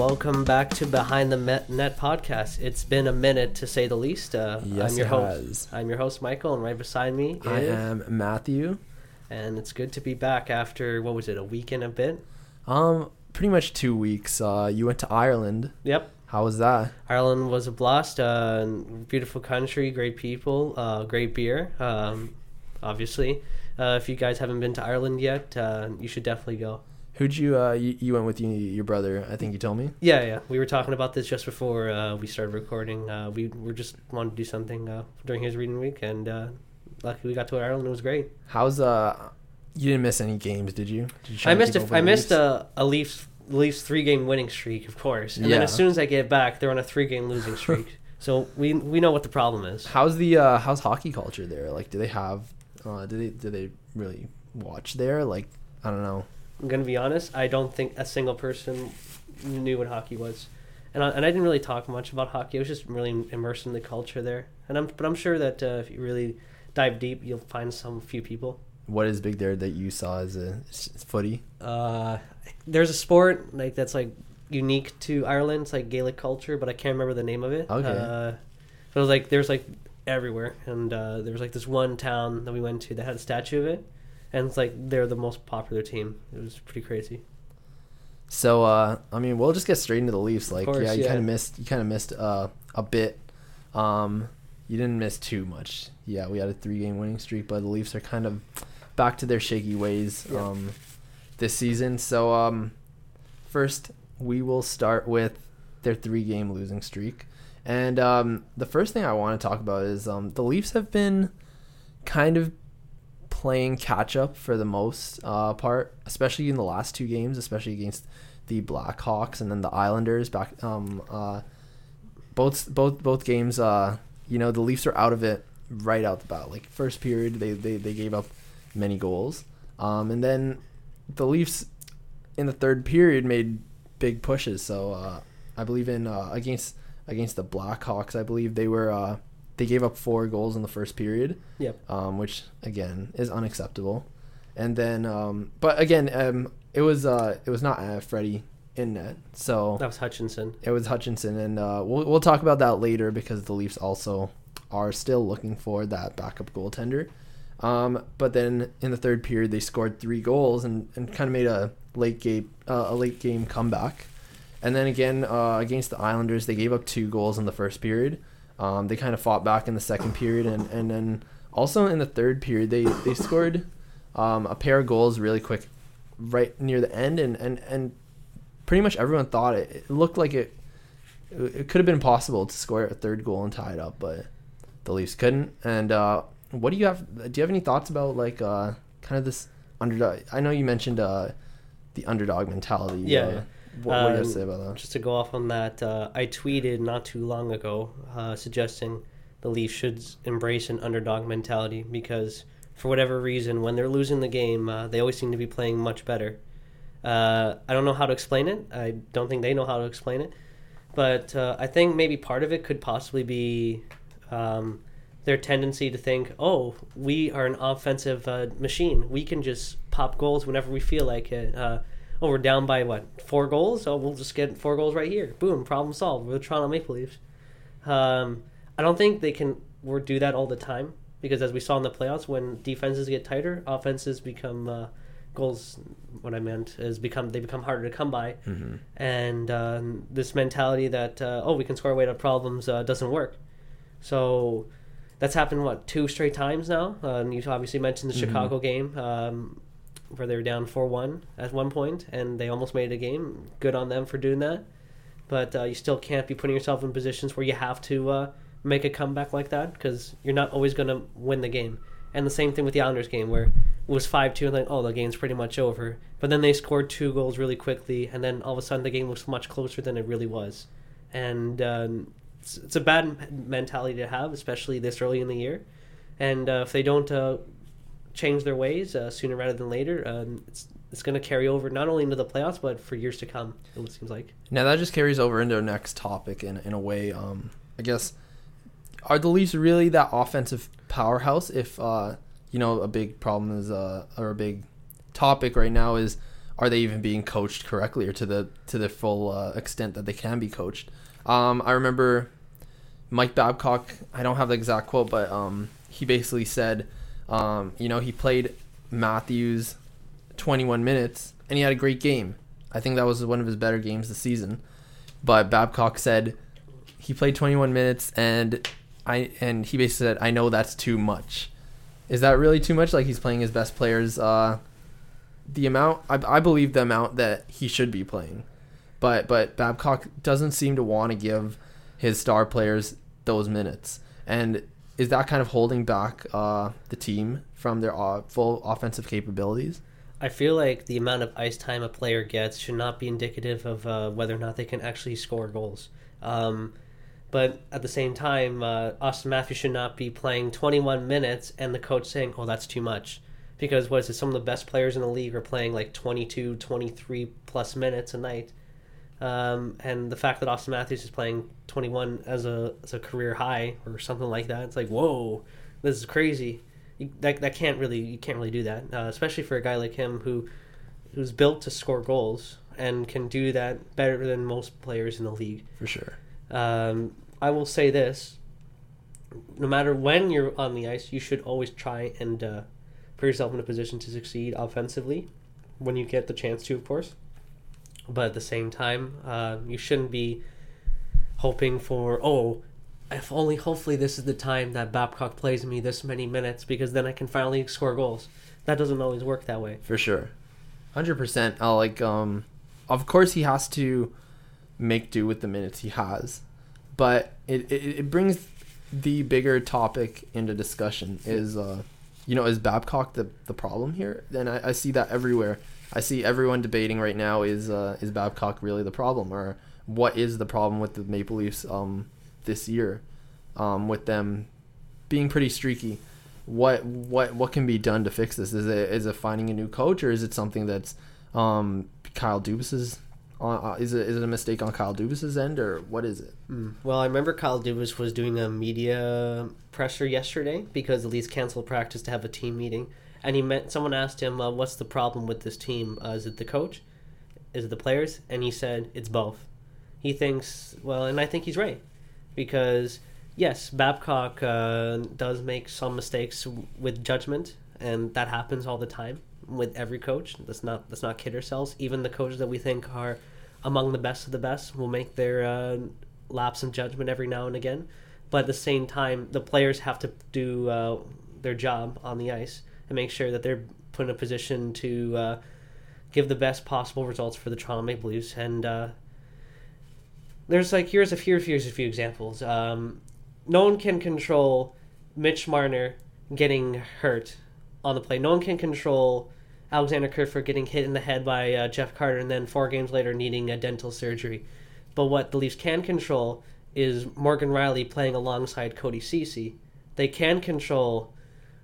welcome back to Behind the Net podcast. It's been a minute to say the least. Uh, Yes, I'm your it host. has. I'm your host, Michael, and right beside me I is, am Matthew. and it's good to be back after what was it, a week and a bit? Um, pretty much two weeks. Uh, you went to Ireland. Yep. How was that? Ireland was a blast. Uh, beautiful country, great people, uh, great beer. Um, obviously, uh, if you guys haven't been to Ireland yet, uh, you should definitely go. Who'd you? Uh, you, you went with you, your brother. I think you told me. Yeah, yeah. We were talking about this just before uh, we started recording. Uh, we were just wanted to do something uh, during his reading week, and uh, luckily we got to Ireland. It was great. How's uh? You didn't miss any games, did you? Did you I missed a, I missed a, a Leafs Leafs three game winning streak, of course, and then as soon as I get back, they're on a three game losing streak. so we we know what the problem is. How's the uh? How's hockey culture there? Like, do they have? Uh, do they do they really watch there? Like, I don't know. I'm gonna be honest. I don't think a single person knew what hockey was, and I, and I didn't really talk much about hockey. I was just really immersed in the culture there, and I'm but I'm sure that uh, if you really dive deep, you'll find some few people. What is big there that you saw as a footy? Uh, there's a sport like that's like unique to Ireland. It's like Gaelic culture, but I can't remember the name of it. Okay. Uh, but it was like there's like everywhere, and uh, there was like this one town that we went to that had a statue of it, and it's like they're the most popular team. It was pretty crazy. So uh, I mean, we'll just get straight into the Leafs. Like, course, yeah, you yeah. kind of missed. You kind of missed uh, a bit. Um, you didn't miss too much. Yeah, we had a three-game winning streak, but the Leafs are kind of back to their shaky ways Yeah. um, this season. So um, first, we will start with their three-game losing streak, and um, the first thing I want to talk about is um, the Leafs have been kind of playing catch up for the most uh, part, especially in the last two games, especially against the Blackhawks and then the Islanders. Back, um, uh, both both both games, uh, you know, the Leafs are out of it right out the bat. Like first period, they they, they gave up many goals, um, and then the Leafs in the third period made big pushes. So uh, I believe in uh, against against the Blackhawks, I believe they were. They gave up four goals in the first period Yep. um, which again is unacceptable. And then, um, but again, um, it was uh, it was not uh, Freddie in net, so That was Hutchinson. it was Hutchinson, and uh, we'll we'll talk about that later because the Leafs also are still looking for that backup goaltender. Um, but then in the third period, they scored three goals and, and kind of made a late game uh, a late game comeback. And then again uh, against the Islanders, they gave up two goals in the first period. Um, they kind of fought back in the second period, and, and then also in the third period, they they scored um, a pair of goals really quick, right near the end, and and, and pretty much everyone thought it, it looked like it it could have been possible to score a third goal and tie it up, but the Leafs couldn't. And uh, what do you have? Do you have any thoughts about like uh, kind of this underdog? I know you mentioned uh, the underdog mentality. Yeah, What, do you have to Um, say about that? Just to go off on that, uh, I tweeted not too long ago uh, suggesting the Leafs should embrace an underdog mentality because, for whatever reason, when they're losing the game, uh, they always seem to be playing much better. Uh, I don't know how to explain it. I don't think they know how to explain it. But uh, I think maybe part of it could possibly be um, their tendency to think, oh, we are an offensive uh, machine. We can just pop goals whenever we feel like it. Uh, oh, we're down by what four goals? Oh, we'll just get four goals right here. Boom, problem solved. We're the Toronto Maple Leafs. Um, I don't think they can or do that all the time because, as we saw in the playoffs, when defenses get tighter, offenses become uh, goals. What I meant is become they become harder to come by, Mm-hmm. and um, this mentality that uh, oh we can score away to problems uh, doesn't work. So that's happened what two straight times now. Uh, and you obviously mentioned the Mhm. Chicago game. Um, where they were down 4-1 at one point and they almost made a game. Good on them for doing that. But uh, you still can't be putting yourself in positions where you have to uh, make a comeback like that because you're not always going to win the game. And the same thing with the Islanders game where it was 5-2 and like oh the game's pretty much over. But then they scored two goals really quickly and then all of a sudden the game was much closer than it really was. And um, it's, it's a bad mentality to have especially this early in the year. And uh, if they don't uh, change their ways uh, sooner rather than later, um, it's it's going to carry over not only into the playoffs but for years to come. It seems like. Now that just carries over into our next topic in in a way. Um, I guess are the Leafs really that offensive powerhouse? If uh, you know, a big problem is uh, or a big topic right now is are they even being coached correctly or to the to the full uh, extent that they can be coached? Um, I remember Mike Babcock. I don't have the exact quote, but um, he basically said, um, you know, he played Matthews 21 minutes and he had a great game. I think that was one of his better games this season. But Babcock said he played 21 minutes and I and he basically said, "I know that's too much." Is that really too much? Like he's playing his best players uh, the amount I, I believe the amount that he should be playing, but but Babcock doesn't seem to want to give his star players those minutes, and is that kind of holding back uh, the team from their uh, full offensive capabilities? I feel like the amount of ice time a player gets should not be indicative of uh, whether or not they can actually score goals. Um, but at the same time, uh, Auston Matthews should not be playing 21 minutes and the coach saying, "Oh, that's too much." Because what is it? Some of the best players in the league are playing like 22, 23 plus minutes a night. Um, and the fact that Auston Matthews is playing 21 as a as a career high or something like that, it's like, whoa, this is crazy. You, that that can't really you can't really do that, uh, especially for a guy like him who who's built to score goals and can do that better than most players in the league. For sure. Um, I will say this: no matter when you're on the ice, you should always try and uh, put yourself in a position to succeed offensively when you get the chance to, of course. But at the same time, uh, you shouldn't be hoping for oh, if only hopefully this is the time that Babcock plays me this many minutes because then I can finally score goals. That doesn't always work that way. For sure, hundred percent. I'll like um, of course he has to make do with the minutes he has, but it it, it brings the bigger topic into discussion is uh, you know, is Babcock the the problem here? And I, I see that everywhere. I see everyone debating right now is uh, is Babcock really the problem or what is the problem with the Maple Leafs um, this year um, with them being pretty streaky what what what can be done to fix this is it is it finding a new coach or is it something that's um, Kyle Dubas's uh, is it is it a mistake on Kyle Dubas's end or what is it? Mm. Well, I remember Kyle Dubas was doing a media presser yesterday because the Leafs canceled practice to have a team meeting, and he met someone asked him, uh, "What's the problem with this team? Uh, is it the coach? Is it the players?" And he said, "It's both." He thinks well, and I think he's right because yes, Babcock uh, does make some mistakes with judgment, and that happens all the time with every coach. Let's not let's not kid ourselves. Even the coaches that we think are among the best of the best will make their uh, lapse in judgment every now and again. But at the same time, the players have to do uh, their job on the ice and make sure that they're put in a position to uh, give the best possible results for the Toronto Maple Leafs. And uh, there's like here's a few here's a few examples. Um, no one can control Mitch Marner getting hurt on the play. No one can control Alexander Kerfoot getting hit in the head by uh, Jeff Carter and then four games later needing a dental surgery. But what the Leafs can control is Morgan Rielly playing alongside Cody Ceci. They can control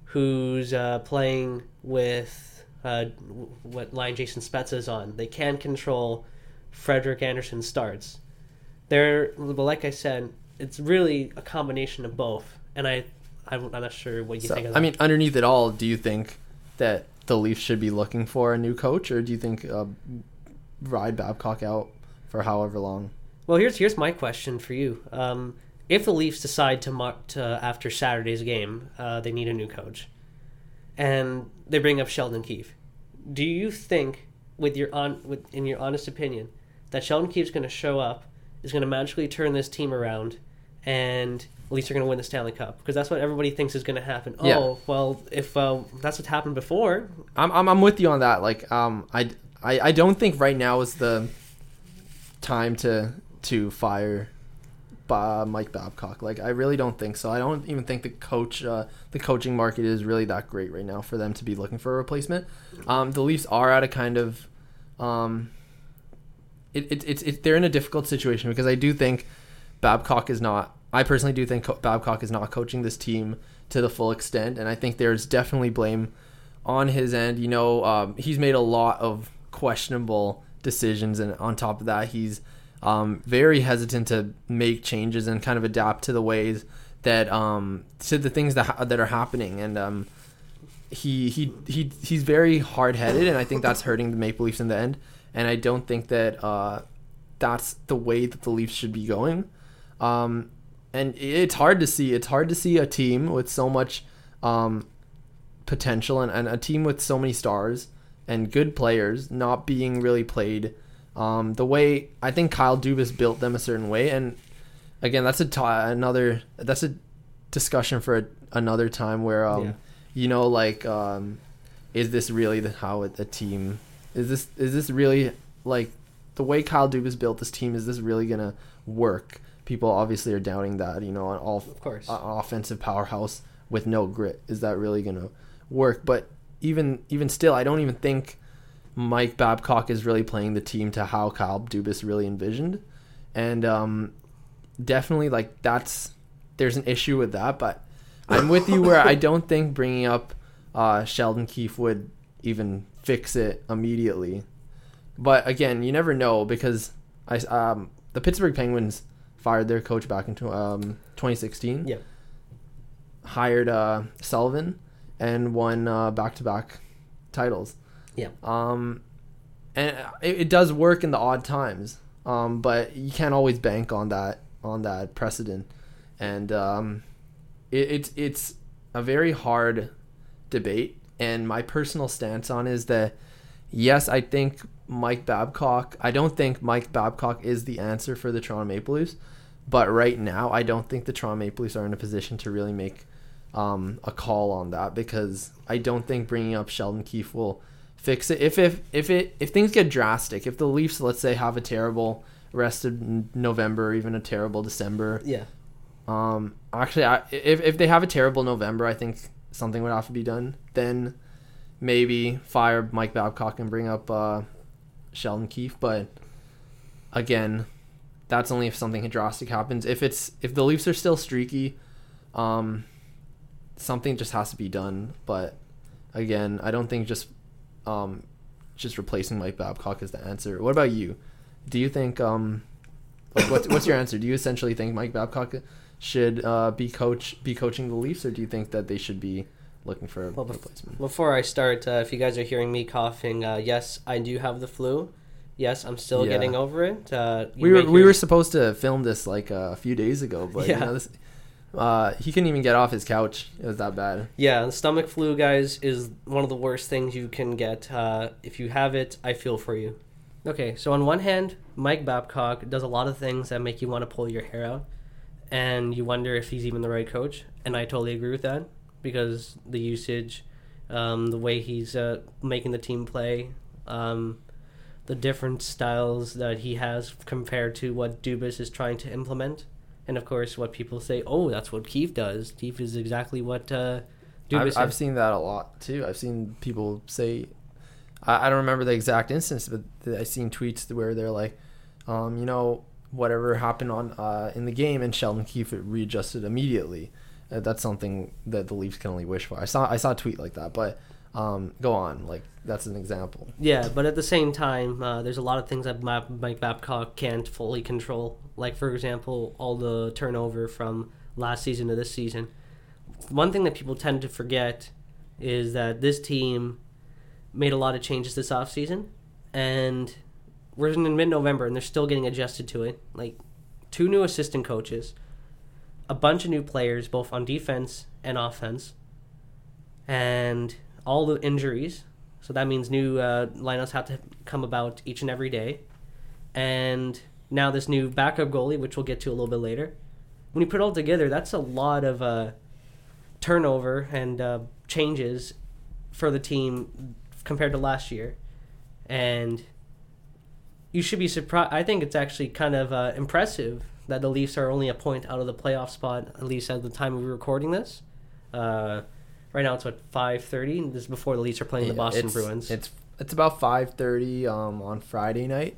who's uh, playing with uh, what line Jason Spezza is on. They can control Frederik Andersen starts. They're, but like I said, it's really a combination of both. And I, I'm not sure what you So, think of that. I mean, underneath it all, do you think that the Leafs should be looking for a new coach, or do you think uh, ride Babcock out for however long? Well, here's here's my question for you. Um, if the Leafs decide to, mar- to after Saturday's game, uh, they need a new coach, and they bring up Sheldon Keefe, do you think, with your on with in your honest opinion, that Sheldon Keefe's going to show up, is going to magically turn this team around, and Leafs are going to win the Stanley Cup? Because that's what everybody thinks is going to happen. Yeah. Oh, well, if uh, that's what happened before, I'm, I'm, I'm with you on that. Like, um, I, I, I don't think right now is the time to to fire Mike Babcock. Like, I really don't think so. I don't even think the coach, uh, the coaching market is really that great right now for them to be looking for a replacement. Um, the Leafs are at a kind of, um, it, it, it's it, they're in a difficult situation because I do think Babcock is not. I personally do think Co- Babcock is not coaching this team to the full extent, and I think there's definitely blame on his end. You know, um, he's made a lot of questionable decisions, and on top of that, he's um, very hesitant to make changes and kind of adapt to the ways that um, to the things that ha- that are happening. And um, he he he he's very hard headed, and I think that's hurting the Maple Leafs in the end. And I don't think that uh, that's the way that the Leafs should be going. Um, and it's hard to see. It's hard to see a team with so much um, potential and, and a team with so many stars and good players not being really played um, the way I think Kyle Dubas built them a certain way. And again, that's a t- another that's a discussion for a, another time where um, Yeah. you know like um, is this really the, how it, the team is this is this really like the way Kyle Dubas built this team is this really gonna work? People obviously are doubting that. You know, an all Of course. an offensive powerhouse with no grit is that really gonna work? But even even still, I don't even think Mike Babcock is really playing the team to how Kyle Dubas really envisioned, and um, definitely like that's there's an issue with that. But I'm with you where I don't think bringing up uh, Sheldon Keefe would even fix it immediately. But again, you never know because I um, the Pittsburgh Penguins fired their coach back into um, 2016. Yeah. Hired uh, Sullivan and won uh, back-to-back titles. Yeah. Um, and it, it does work in the odd times. Um, but you can't always bank on that on that precedent, and um, it, it's it's a very hard debate. And my personal stance on is that yes, I think Mike Babcock. I don't think Mike Babcock is the answer for the Toronto Maple Leafs, but right now I don't think the Toronto Maple Leafs are in a position to really make um, a call on that because I don't think bringing up Sheldon Keefe will fix it. If if if it if things get drastic, if the Leafs let's say have a terrible rest of November, or even a terrible December, Yeah. um, actually, I, if if they have a terrible November, I think something would have to be done. Then maybe fire Mike Babcock and bring up uh, Sheldon Keefe. But again, that's only if something drastic happens. If it's if the Leafs are still streaky, um, something just has to be done. But again, I don't think just um, just replacing Mike Babcock is the answer. What about you? Do you think um, like what's what's your answer? Do you essentially think Mike Babcock should uh, be coach be coaching the Leafs, or do you think that they should be looking for a Well, replacement? Before I start, uh, if you guys are hearing me coughing, uh, yes, I do have the flu. Yes, I'm still Yeah. getting over it. Uh, We were we were supposed to film this like uh, a few days ago, but Yeah. you know this. Uh, he couldn't even get off his couch. It was that bad. Yeah, the stomach flu, guys, is one of the worst things you can get. Uh, if you have it, I feel for you. Okay, so on one hand, Mike Babcock does a lot of things that make you want to pull your hair out, and you wonder if he's even the right coach. And I totally agree with that because the usage, um, the way he's uh, making the team play, um, the different styles that he has compared to what Dubas is trying to implement. And of course, what people say, oh, that's what Keefe does. Keefe is exactly what uh, I've, I've seen that a lot too. I've seen people say, I, I don't remember the exact instance, but I've seen tweets where they're like, um, you know, whatever happened on uh, in the game, and Sheldon Keefe readjusted immediately. Uh, that's something that the Leafs can only wish for. I saw I saw a tweet like that, but um, go on. Like that's an example. Yeah, but at the same time, uh, there's a lot of things that Mike Babcock can't fully control. Like, for example, all the turnover from last season to this season. One thing that people tend to forget is that this team made a lot of changes this offseason, and we're in mid November and they're still getting adjusted to it. Like, two new assistant coaches, a bunch of new players, both on defense and offense, and all the injuries. So that means new uh, lineups have to come about each and every day. And now this new backup goalie, which we'll get to a little bit later. When you put it all together, that's a lot of uh, turnover and uh, changes for the team compared to last year. And you should be surprised. I think it's actually kind of uh, impressive that the Leafs are only a point out of the playoff spot, at least at the time we were recording this. Uh, right now it's what five thirty. This is before the Leafs are playing the Boston it's, Bruins. It's it's about five thirty um, on Friday night,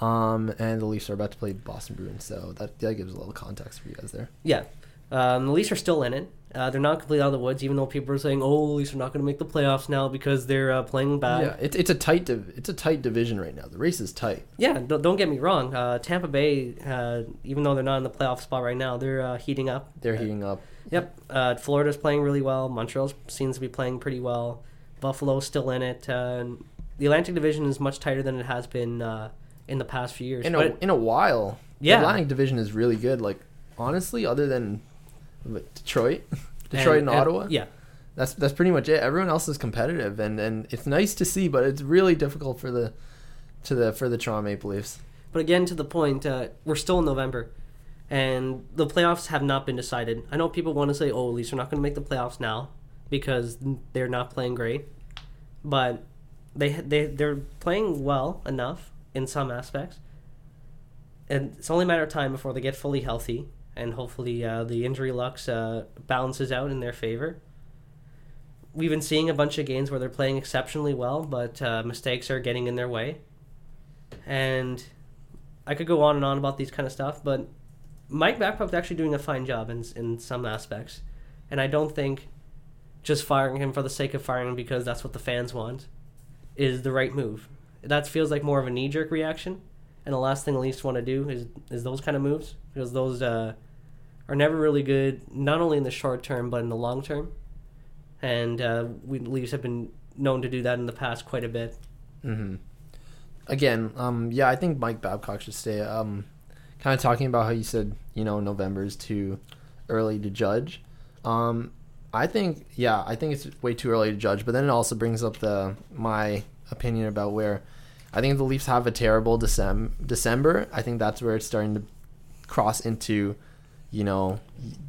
um, and the Leafs are about to play Boston Bruins. So that that gives a little context for you guys there. Yeah. Um, the Leafs are still in it. Uh, they're not completely out of the woods, even though people are saying, "Oh, the Leafs are not going to make the playoffs now because they're uh, playing bad." yeah, it's it's a tight div- it's a tight division right now. The race is tight. Yeah, don't, don't get me wrong. Uh, Tampa Bay, uh, even though they're not in the playoff spot right now, they're uh, heating up. They're heating up. Yep. Uh, Florida's playing really well. Montreal seems to be playing pretty well. Buffalo's still in it. Uh, and the Atlantic Division is much tighter than it has been uh, in the past few years. In a in a while, Yeah. the Atlantic Division is really good. Like honestly, other than Detroit, Detroit and, Ottawa, Yeah. that's that's pretty much it. Everyone else is competitive, and and it's nice to see, but it's really difficult for the to the for the Toronto Maple Leafs. But again, to the point, uh, we're still in November, and the playoffs have not been decided. I know people want to say, "Oh, at least Leafs are not going to make the playoffs now because they're not playing great," but they they they're playing well enough in some aspects, and it's only a matter of time before they get fully healthy, and hopefully uh, the injury luck uh, balances out in their favor. We've been seeing a bunch of games where they're playing exceptionally well, but uh, mistakes are getting in their way, and I could go on and on about these kind of stuff, but Mike Babcock's actually doing a fine job in in some aspects, and I don't think just firing him for the sake of firing him because that's what the fans want is the right move. That feels like more of a knee jerk reaction, and the last thing Leafs want to do is is those kind of moves because those uh, are never really good, not only in the short term but in the long term, and uh, we Leafs have been known to do that in the past quite a bit. Mm-hmm. Again, um, yeah, I think Mike Babcock should stay. Um, kind of talking about how you said, you know, November is too early to judge. Um, I think, yeah, I think it's way too early to judge. But then it also brings up the my opinion about where I think the Leafs have a terrible Decem- December. I think that's where it's starting to cross into, you know,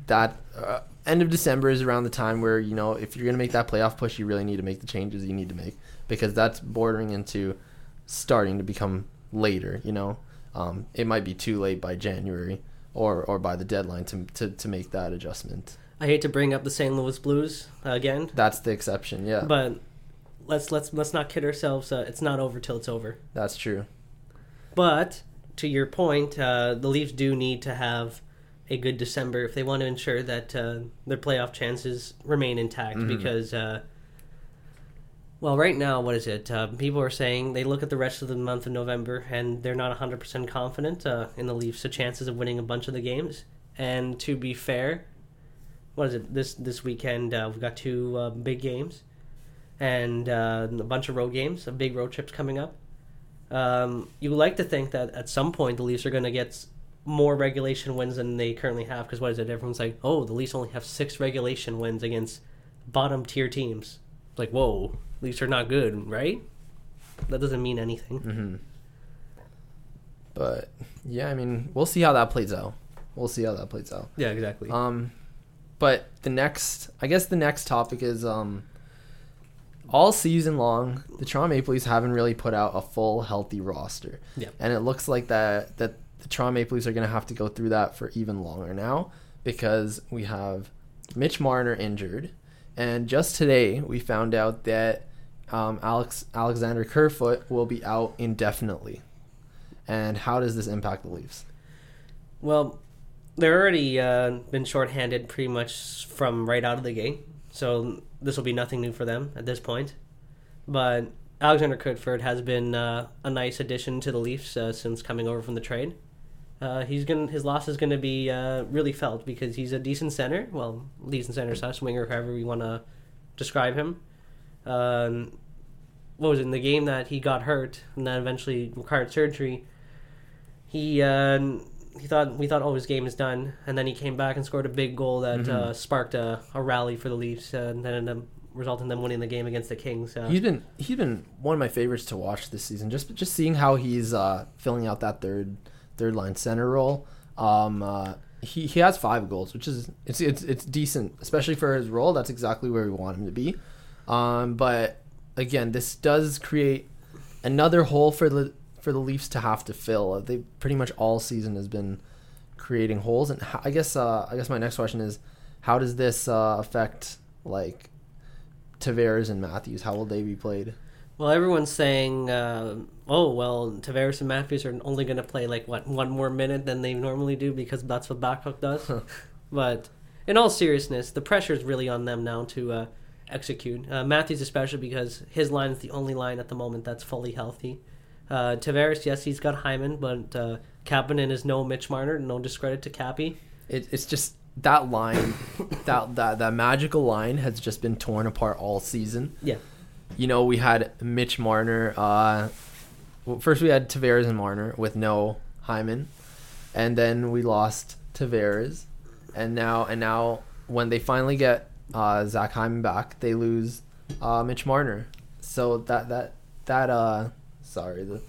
that uh, end of December is around the time where you know if you're gonna make that playoff push, you really need to make the changes you need to make because that's bordering into starting to become later. You know, um, it might be too late by January or or by the deadline to to, to make that adjustment. I hate to bring up the St. Louis Blues again, That's the exception. Yeah, but let's let's let's not kid ourselves. Uh, it's not over till it's over. that's true. But to your point, uh, the Leafs do need to have a good December if they want to ensure that uh, their playoff chances remain intact. Mhm. Because, uh, well, right now, what is it? Uh, people are saying they look at the rest of the month of November and they're not 100% confident uh, in the Leafs' chances of winning a bunch of the games. And to be fair, what is it? This this weekend uh, we've got two uh, big games and uh, a bunch of road games, a big road trips coming up. Um, you like to think that at some point the Leafs are going to get more regulation wins than they currently have. Because what is it? Everyone's like, oh, the Leafs only have six regulation wins against bottom tier teams. It's like, whoa, Leafs are not good, right? That doesn't mean anything. hmm But yeah, I mean, we'll see how that plays out. We'll see how that plays out. Yeah, exactly. Um, but the next, I guess the next topic is um, all season long, the Toronto Maple Leafs haven't really put out a full healthy roster. Yeah. And it looks like that that the Toronto Maple Leafs are going to have to go through that for even longer now because we have Mitch Marner injured, and just today we found out that um, Alex Alexander Kerfoot will be out indefinitely. And how does this impact the Leafs? Well, they're already uh, been shorthanded pretty much from right out of the gate, so this will be nothing new for them at this point. But Alexander Kerfoot has been uh, a nice addition to the Leafs uh, since coming over from the trade. Uh, he's gonna his loss is gonna be uh, really felt because he's a decent center, well, decent center slash winger, however we want to describe him. Um, what was it in the game that he got hurt and then eventually required surgery? He uh, he thought we thought oh his game is done, and then he came back and scored a big goal that Mhm. uh, sparked a, a rally for the Leafs, uh, and then ended up resulting in them winning the game against the Kings. Uh, He's been he's been one of my favorites to watch this season. Just just seeing how he's uh, filling out that third third line center role. Um, uh, he he has five goals, which is it's it's it's decent, especially for his role. That's exactly where we want him to be. Um, but again, this does create another hole for the for the Leafs to have to fill. They pretty much all season has been creating holes, and how, I guess uh, I guess my next question is, how does this uh, affect like Tavares and Matthews? How will they be played? Well, everyone's saying, uh, "Oh, well, Tavares and Matthews are only going to play like what one more minute than they normally do because that's what Babcock does." but in all seriousness, the pressure is really on them now to uh, execute. Uh, Matthews, especially because his line is the only line at the moment that's fully healthy. Uh, Tavares, yes, he's got Hyman, but uh, Kapanen is no Mitch Marner. No discredit to Cappy. It, it's just that line, that that that magical line has just been torn apart all season. Yeah. You know, we had Mitch Marner. Uh, well, first we had Tavares and Marner with no Hyman, and then we lost Tavares, and now and now when they finally get uh, Zach Hyman back, they lose uh, Mitch Marner. So that that that uh, sorry the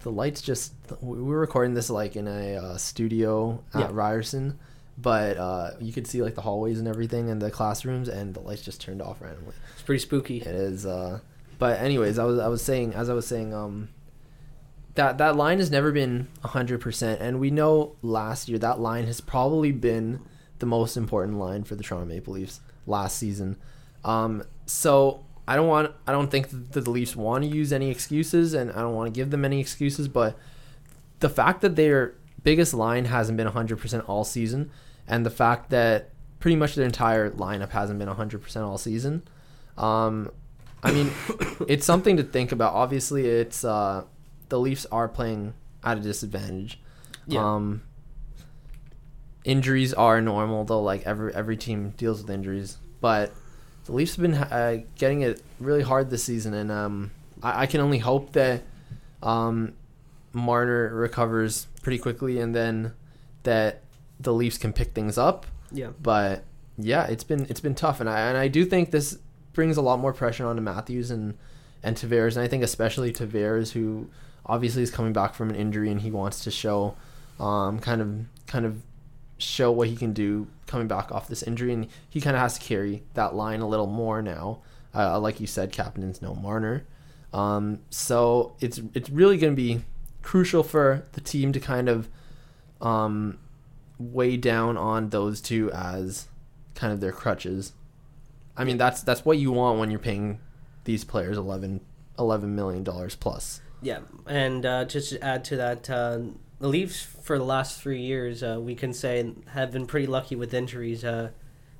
the lights just we were recording this like in a uh, studio at Yeah. Ryerson, but uh, you could see like the hallways and everything in the classrooms, and the lights just turned off randomly. It's pretty spooky. It is. Uh, but anyways, I was I was saying as I was saying um. That, that line has never been 100% and we know last year that line has probably been the most important line for the Toronto Maple Leafs last season. Um, so I don't want I don't think that the Leafs want to use any excuses and I don't want to give them any excuses but the fact that their biggest line hasn't been 100% all season and the fact that pretty much their entire lineup hasn't been 100% all season um, I mean, it's something to think about. Obviously, it's uh, the Leafs are playing at a disadvantage. Yeah. Um, injuries are normal though. Like every every team deals with injuries, but the Leafs have been uh, getting it really hard this season, and um, I, I can only hope that um, Marner recovers pretty quickly, and then that the Leafs can pick things up. Yeah. But yeah, it's been it's been tough, and I and I do think this brings a lot more pressure onto Matthews and and Tavares, and I think especially Tavares, who obviously is coming back from an injury and he wants to show, um, kind of kind of show what he can do coming back off this injury, and he kind of has to carry that line a little more now. Uh, like you said, Kapanen's no Marner, um, so it's it's really going to be crucial for the team to kind of um, weigh down on those two as kind of their crutches. I mean, that's that's what you want when you're paying these players 11, 11 million dollars plus. Yeah, and uh, just to add to that, uh, the Leafs for the last three years, uh, we can say, have been pretty lucky with injuries. Uh,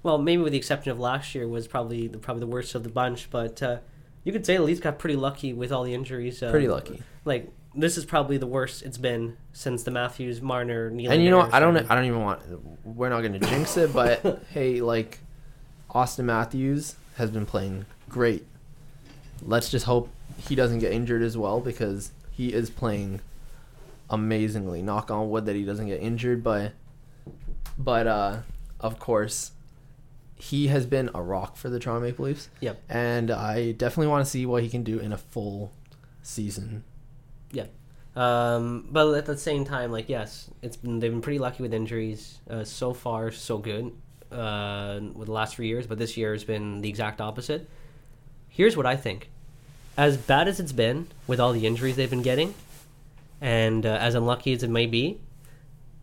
well, maybe with the exception of last year was probably the, probably the worst of the bunch, but uh, you could say the Leafs got pretty lucky with all the injuries. Uh, Pretty lucky. Like this is probably the worst it's been since the Matthews, Marner, Nylander. And you know, what? I don't. I don't even want. We're not going to jinx it, but hey, like Auston Matthews has been playing great. Let's just hope he doesn't get injured as well because he is playing amazingly. Knock on wood that he doesn't get injured, but but uh of course he has been a rock for the Toronto Maple Leafs. Yep. And I definitely want to see what he can do in a full season. Yeah. Um, but at the same time, like yes, it's been they've been pretty lucky with injuries. Uh, so far, so good uh, with the last three years, but this year has been the exact opposite. Here's what I think: as bad as it's been with all the injuries they've been getting, and uh, as unlucky as it may be,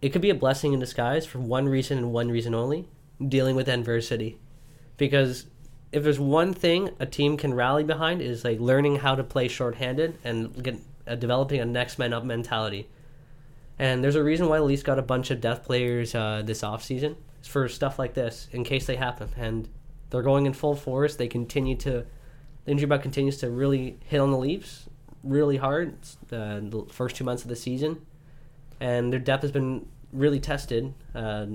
it could be a blessing in disguise for one reason and one reason only: dealing with adversity. Because if there's one thing a team can rally behind is like learning how to play shorthanded and get, uh, developing a next man up mentality. And there's a reason why the Leafs got a bunch of depth players uh, this offseason. For stuff like this, in case they happen. And they're going in full force. They continue to, the injury bug continues to really hit on the Leafs really hard uh, the first two months of the season. And their depth has been really tested uh,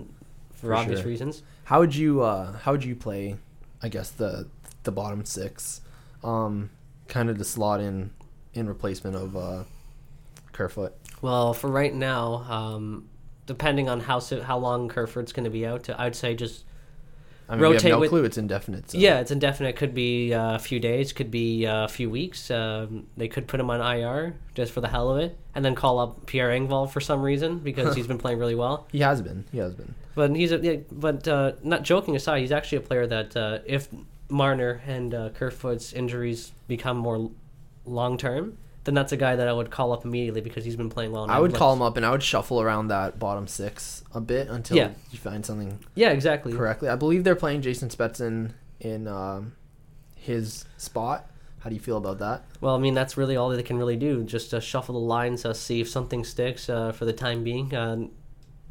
for, For obvious sure. reasons. How would you uh how would you play I guess the the bottom 6 um kind of to slot in in replacement of uh Kerfoot? Well, for right now, um, depending on how so, how long Kerfoot's going to be out, I'd say just I mean, we Rotate have no with- clue it's indefinite. So. yeah, it's indefinite. Could be uh, a few days, could be uh, a few weeks. Um, they could put him on IR just for the hell of it, and then call up Pierre Engvall for some reason because he's been playing really well. He has been. He has been. But he's a, but uh, not joking aside, he's actually a player that uh, if Marner and uh, Kerfoot's injuries become more long term, then that's a guy that I would call up immediately because he's been playing well. I would call him up and I would shuffle around that bottom 6 a bit until Yeah. you find something Yeah, exactly. correctly. I believe they're playing Jason Spezza in um his spot. How do you feel about that? Well, I mean, that's really all they can really do. Just uh, shuffle the lines, uh, see if something sticks uh, for the time being. Uh,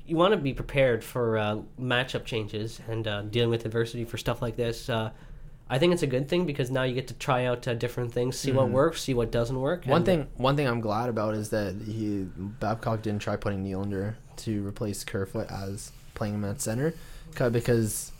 you want to be prepared for uh, matchup changes and uh, dealing with adversity for stuff like this. I think it's a good thing because now you get to try out uh, different things, see what works, see what doesn't work. One thing, one thing I'm glad about is that he Babcock didn't try putting Nylander to replace Kerfoot as playing him at center, because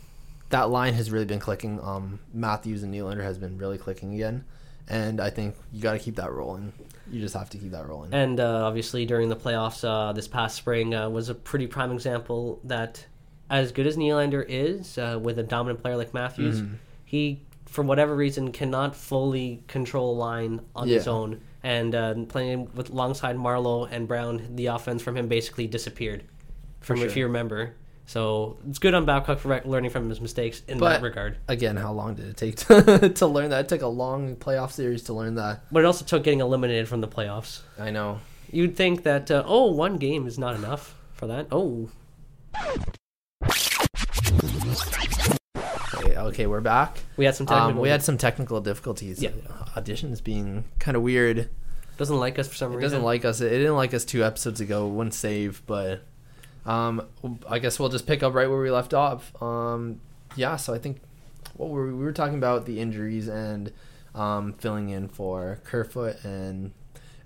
that line has really been clicking. Um, Matthews and Nylander has been really clicking again, and I think you got to keep that rolling. You just have to keep that rolling. And uh, obviously, during the playoffs uh, this past spring, uh, was a pretty prime example that, as good as Nylander is, uh, with a dominant player like Matthews, Mm-hmm. He, for whatever reason, cannot fully control a line on his own. And uh, playing with alongside Marleau and Brown, the offense from him basically disappeared. From if you remember, so it's good on Babcock for learning from his mistakes in But- that regard. Again, how long did it take to, to learn that? It took a long playoff series to learn that. But it also took getting eliminated from the playoffs. I know. You'd think that uh, oh, one game is not enough for that. Oh, Okay, we're back. we had some technical. Um, we had some technical difficulties. Yeah. Auditions being kind of weird. doesn't like us for some It reason. doesn't like us. It didn't like us two episodes ago. Wouldn't save, but um, I guess we'll just pick up right where we left off. Um, yeah. So I think what were we, we were talking about the injuries and um, filling in for Kerfoot, and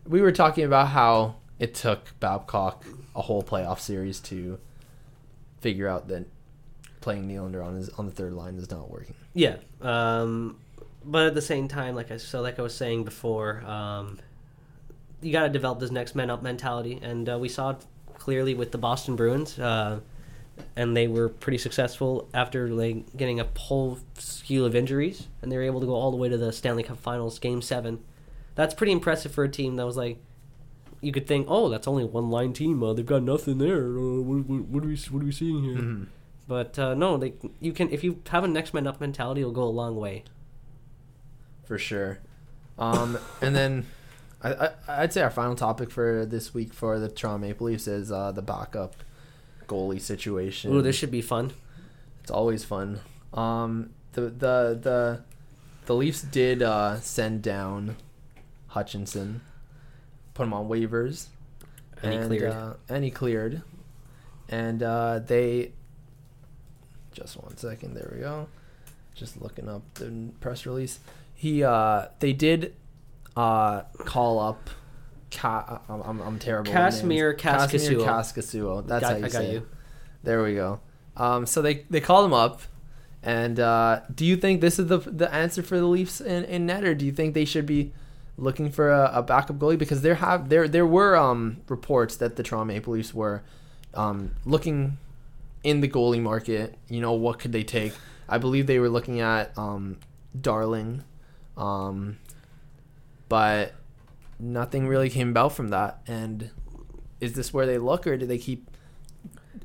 we were talking about how it took Babcock a whole playoff series to figure out that playing Nylander on his on the third line is not working. Yeah. Um, but at the same time, like I so like I was saying before, um, you got to develop this next man up mentality, and uh, we saw it clearly with the Boston Bruins, uh, and they were pretty successful after like getting a whole slew of injuries, and they were able to go all the way to the Stanley Cup Finals, Game Seven. That's pretty impressive for a team that was like. You could think, oh, that's only a one line team. Uh, they've got nothing there. Uh, what, what, what are we what are we seeing here? But uh, no, they you can if you have a next man up mentality, it'll go a long way. for sure. Um, and then I, I, I'd say our final topic for this week for the Toronto Maple Leafs is uh, the backup goalie situation. Ooh, this should be fun. it's always fun. Um, the the the the Leafs did uh, send down Hutchinson, put him on waivers, And he cleared. Uh, and he cleared, and uh, they. Just one second. There we go. Just looking up the press release. He uh, they did uh, call up. Ca- I'm, I'm, I'm terrible. Kasimir Kaskisuo. Kaskisuo. That's Got- how you I got say you. There we go. Um, so they they called him up, and uh, do you think this is the the answer for the Leafs in, in net, or do you think they should be looking for a, a backup goalie? Because there have there there were um, reports that the Toronto Maple Leafs were um, looking in the goalie market. You know, what could they take? I believe they were looking at um, Darling, um, but nothing really came about from that. And is this where they look, or do they keep?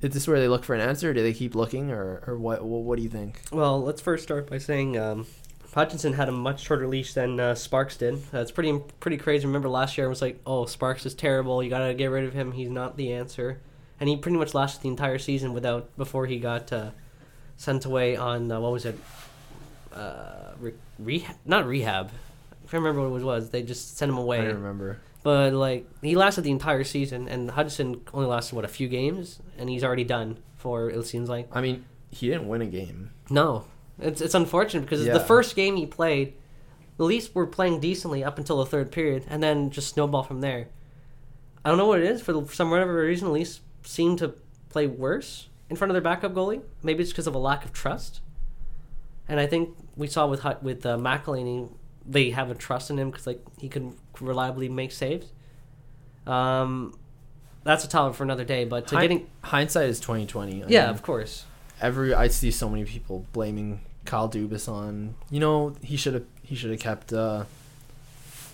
Is this where they look for an answer? Or do they keep looking, or, or what, what? What do you think? Well, let's first start by saying um, Hutchinson had a much shorter leash than uh, Sparks did. Uh, it's pretty pretty crazy. Remember last year it was like, oh, Sparks is terrible. You gotta get rid of him. He's not the answer. And he pretty much lasted the entire season without before he got uh, sent away on uh, what was it? Uh, re- rehab? Not rehab. I can't remember what it was. They just sent him I away. don't remember. But like he lasted the entire season, and Hudson only lasted what a few games, and he's already done for it seems like. I mean, he didn't win a game. No, it's it's unfortunate because Yeah. the first game he played, the Leafs were playing decently up until the third period, and then just snowball from there. I don't know what it is for, the, for some whatever reason. The Leafs seem to play worse in front of their backup goalie. Maybe it's because of a lack of trust. And I think we saw with with uh, McElhinney, they have a trust in him because like he could reliably make saves. Um, that's a topic for another day. But to Hi- getting hindsight is twenty twenty. yeah, of course. every I see so many people blaming Kyle Dubas on you know he should have he should have kept uh,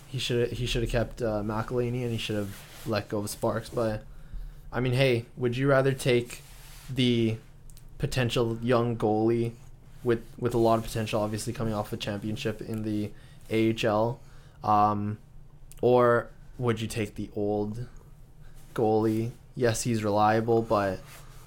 he should he should have kept uh, McElhinney and he should have let go of Sparks. But I mean, hey, would you rather take the potential young goalie with with a lot of potential, obviously coming off a championship in the AHL, um, or would you take the old goalie? Yes, he's reliable, but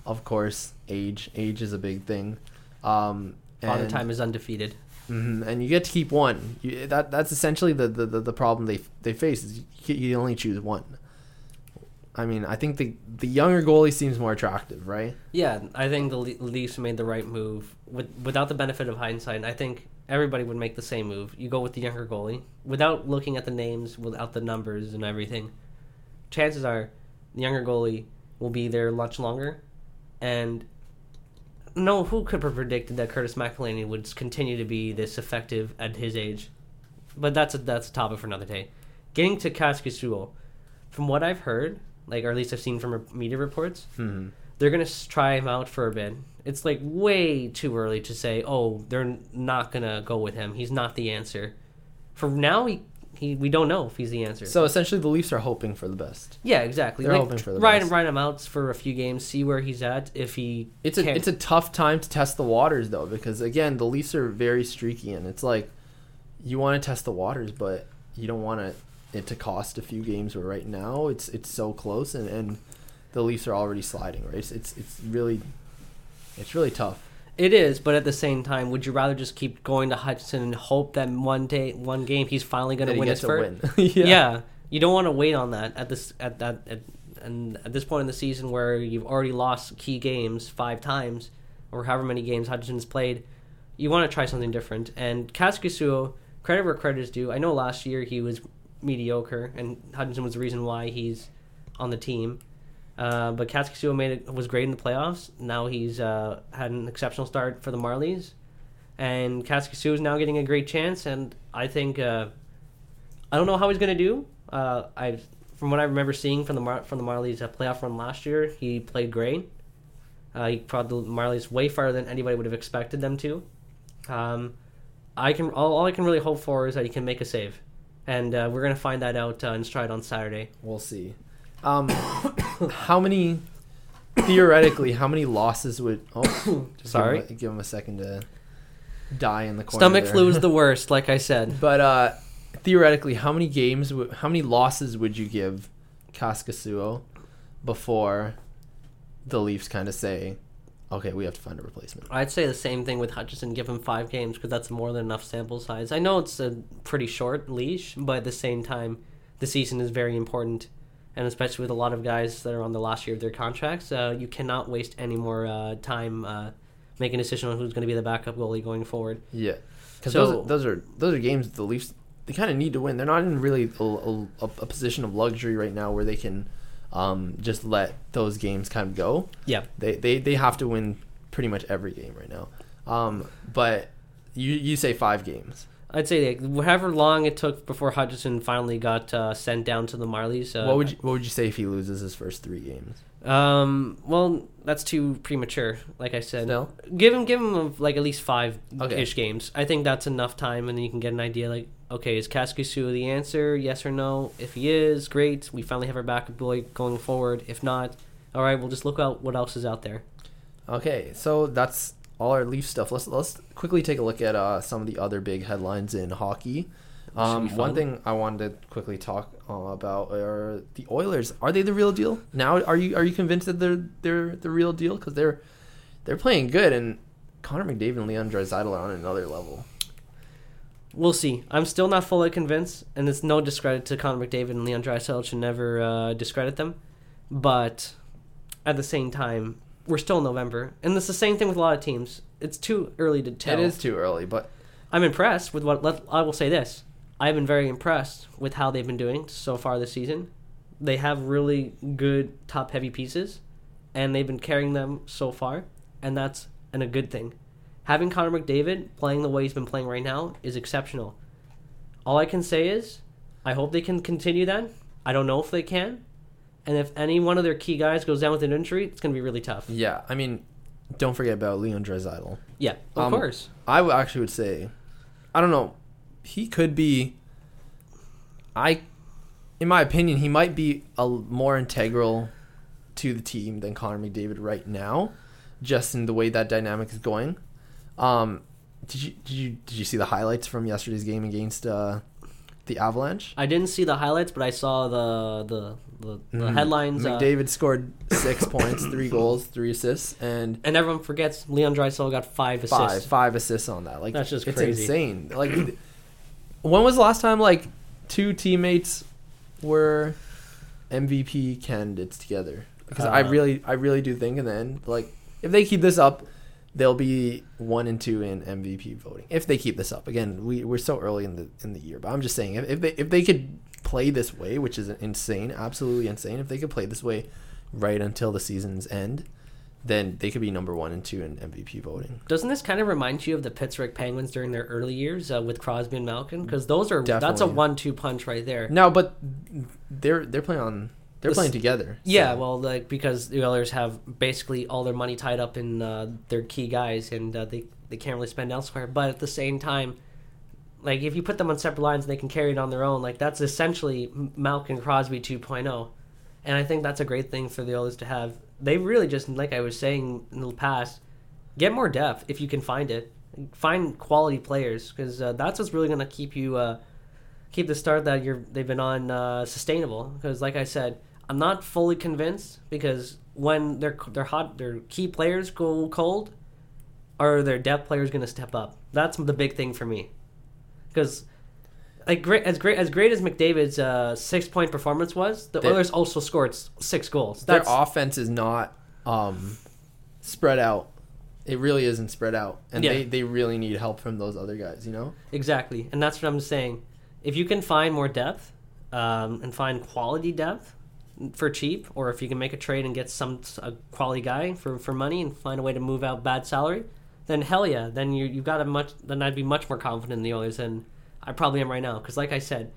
of course, age age is a big thing. Um, Father and- Time is undefeated. Mhm, and you get to keep one. You, that that's essentially the, the, the, the problem they they face is you, you only choose one. I mean, I think the the younger goalie seems more attractive, right? Yeah, I think the Le- Leafs made the right move with without the benefit of hindsight. I think everybody would make the same move. You go with the younger goalie without looking at the names, without the numbers and everything. Chances are, the younger goalie will be there much longer, and no, who could have predicted that Curtis McElhinney would continue to be this effective at his age? But that's a, that's a topic for another day. Getting to Kaskisuo, from what I've heard, like or at least I've seen from media reports, Mm-hmm. they're gonna try him out for a bit. It's like way too early to say, oh, they're not gonna go with him. He's not the answer. For now, he, he we don't know if he's the answer. So essentially, the Leafs are hoping for the best. yeah, exactly. They're like, hoping for the ride, best. ride him out for a few games, see where he's at. If he It's a can't- it's a tough time to test the waters though, because again, the Leafs are very streaky, and it's like you want to test the waters, but you don't want it it to cost a few games. Where right now it's it's so close, and, and the Leafs are already sliding. Right, it's it's, it's really it's really tough. It is, but at the same time, would you rather just keep going to Hutchinson and hope that one day, one game, he's finally going to he win gets his first? win. yeah. you don't want to wait on that at this at that at, and at this point in the season where you've already lost key games five times or however many games Hutchinson's played. You want to try something different. And Kaskisuo, credit where credit is due. I know last year he was mediocre, and Hutchinson was the reason why he's on the team. Uh, but Kaskisuo made it was great in the playoffs. Now he's uh, had an exceptional start for the Marlies, and Kaskisuo is now getting a great chance. And I think uh, I don't know how he's going to do. Uh, I from what I remember seeing from the Mar- from the Marlies playoff run last year, he played great. Uh, he brought the Marlies way farther than anybody would have expected them to. Um, I can all, all I can really hope for is that he can make a save, and uh, we're gonna find that out uh, in Stride on Saturday. We'll see. Um, how many theoretically? How many losses would? Oh, just Sorry. Give him, a, give him a second to die in the corner. Stomach there. flu is the worst, like I said. But uh, theoretically, how many games? How many losses would you give Kaskisuo before the Leafs kind of say, "Okay, we have to find a replacement"? I'd say the same thing with Hutchinson. Give him five games because that's more than enough sample size. I know it's a pretty short leash, but at the same time, the season is very important, and especially with a lot of guys that are on the last year of their contracts, uh, you cannot waste any more uh, time uh, making a decision on who's going to be the backup goalie going forward. Yeah, because So- those, are, those are those are games the Leafs they kind of need to win. They're not in really a, a, a position of luxury right now where they can um, just let those games kind of go. Yeah, They, they they have to win pretty much every game right now. Um, but you you say five games. I'd say that however long it took before Hutchinson finally got uh, sent down to the Marlies. Uh, what would you, what would you say if he loses his first three games? Um. Well, that's too premature. Like I said, Still? give him give him like at least five Okay. ish games. I think that's enough time, and then you can get an idea. Like, okay, is Kaskisuo the answer? Yes or no? If he is, great. We finally have our backup boy going forward. If not, all right, we'll just look out what else is out there. Okay, so that's all our Leaf stuff. Let's let's quickly take a look at uh, some of the other big headlines in hockey. Um, one thing I wanted to quickly talk uh, about are the Oilers. Are they the real deal now? Are you are you convinced that they're they're the real deal? Because they're they're playing good, and Connor McDavid and Leon Draisaitl are on another level. We'll see. I'm still not fully convinced, and it's no discredit to Connor McDavid and Leon Draisaitl. Should never uh, discredit them, but at the same time, we're still in November, and it's the same thing with a lot of teams. It's too early to tell. It is too early, but I'm impressed with what. Let, I will say this: I've been very impressed with how they've been doing so far this season. They have really good top-heavy pieces, and they've been carrying them so far, and that's an, a good thing. Having Connor McDavid playing the way he's been playing right now is exceptional. All I can say is, I hope they can continue that. I don't know if they can, and if any one of their key guys goes down with an injury, it's going to be really tough. yeah, I mean, don't forget about Leon Draisaitl. Yeah, of Um, course. I actually would say, I don't know, he could be. I, in my opinion, he might be a more integral to the team than Connor McDavid right now, just in the way that dynamic is going. Um, did you did you did you see the highlights from yesterday's game against uh, the Avalanche? I didn't see the highlights, but I saw the the the, the Mhm. headlines. Uh, scored six points, three goals, three assists, and and everyone forgets Leon Draisaitl got five assists. five five assists on that. Like That's just it's crazy. insane. Like when was the last time like two teammates were MVP candidates together because I Uh, really, I really do think in the end, like if they keep this up, they'll be one and two in MVP voting. If they keep this up, again, we we're so early in the in the year, but I'm just saying if, if they if they could play this way, which is insane, absolutely insane, if they could play this way right until the season's end, then they could be number one and two in MVP voting. Doesn't this kind of remind you of the Pittsburgh Penguins during their early years uh, with Crosby and Malkin? Because those are that's a one-two punch right there. No, but they're they're playing on they're playing together. Yeah, well, like because the Oilers have basically all their money tied up in uh, their key guys, and uh, they they can't really spend elsewhere. But at the same time, like if you put them on separate lines and they can carry it on their own, like that's essentially Malkin Crosby 2.0, and I think that's a great thing for the Oilers to have. They really just, like I was saying in the past, get more depth if you can find it. Find quality players because uh, that's what's really going to keep you uh, keep the start that you're they've been on uh, sustainable. Because like I said, I'm not fully convinced because when their their hot their key players go cold, are their depth players going to step up? That's the big thing for me. Because like great as great as great as McDavid's uh, six point performance was, the Oilers also scored six goals. their offense is not um, spread out. It really isn't spread out, and Yeah. they, they really need help from those other guys. You know, Exactly, and that's what I'm saying. If you can find more depth um, and find quality depth for cheap, or if you can make a trade and get some a quality guy for, for money and find a way to move out bad salary, then hell yeah, then you you've got a much then I'd be much more confident in the Oilers than I probably am right now. Because like I said,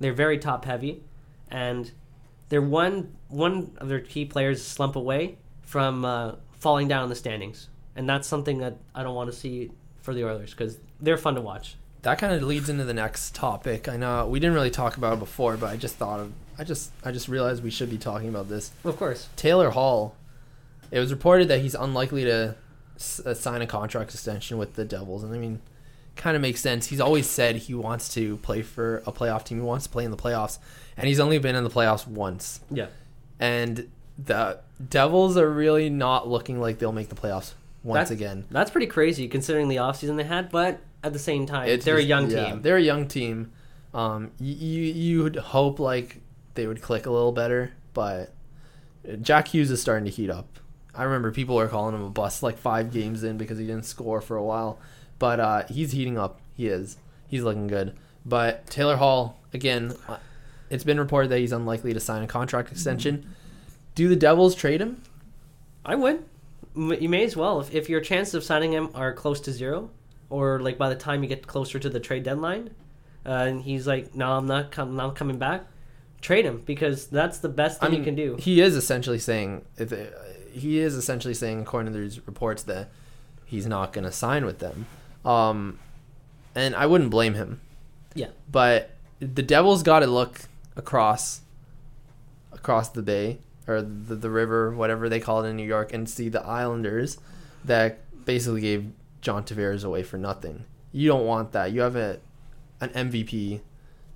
they're very top heavy, and they're one one of their key players slump away from uh, falling down in the standings, and that's something that I don't want to see for the Oilers because they're fun to watch. That kind of leads into the next topic. I know we didn't really talk about it before, but I just thought of I just I just realized we should be talking about this. Of course. Taylor Hall. It was reported that he's unlikely to s- uh, sign a contract extension with the Devils, and I mean, kind of makes sense. He's always said he wants to play for a playoff team. He wants to play in the playoffs, and he's only been in the playoffs once. Yeah. and the Devils are really not looking like they'll make the playoffs once That's- again. That's pretty crazy considering the offseason they had, but at the same time, It's they're a young yeah, team. They're a young team. Um, you you would hope like they would click a little better, but Jack Hughes is starting to heat up. I remember people were calling him a bust like five games in because he didn't score for a while, but uh, he's heating up. He is. He's looking good. But Taylor Hall again. uh, It's been reported that he's unlikely to sign a contract extension. Do the Devils trade him? I would. You may as well. If, if your chances of signing him are close to zero, or like by the time you get closer to the trade deadline, uh, and he's like, no, I'm not, com- not coming back, trade him because that's the best thing I mean, you can do. He is essentially saying if it, he is essentially saying, according to these reports, that he's not going to sign with them. Um, and I wouldn't blame him. Yeah. But the Devils got to look across across the bay or the, the river, whatever they call it in New York, and see the Islanders that basically gave John Tavares away for nothing. You don't want that. You have a an MVP,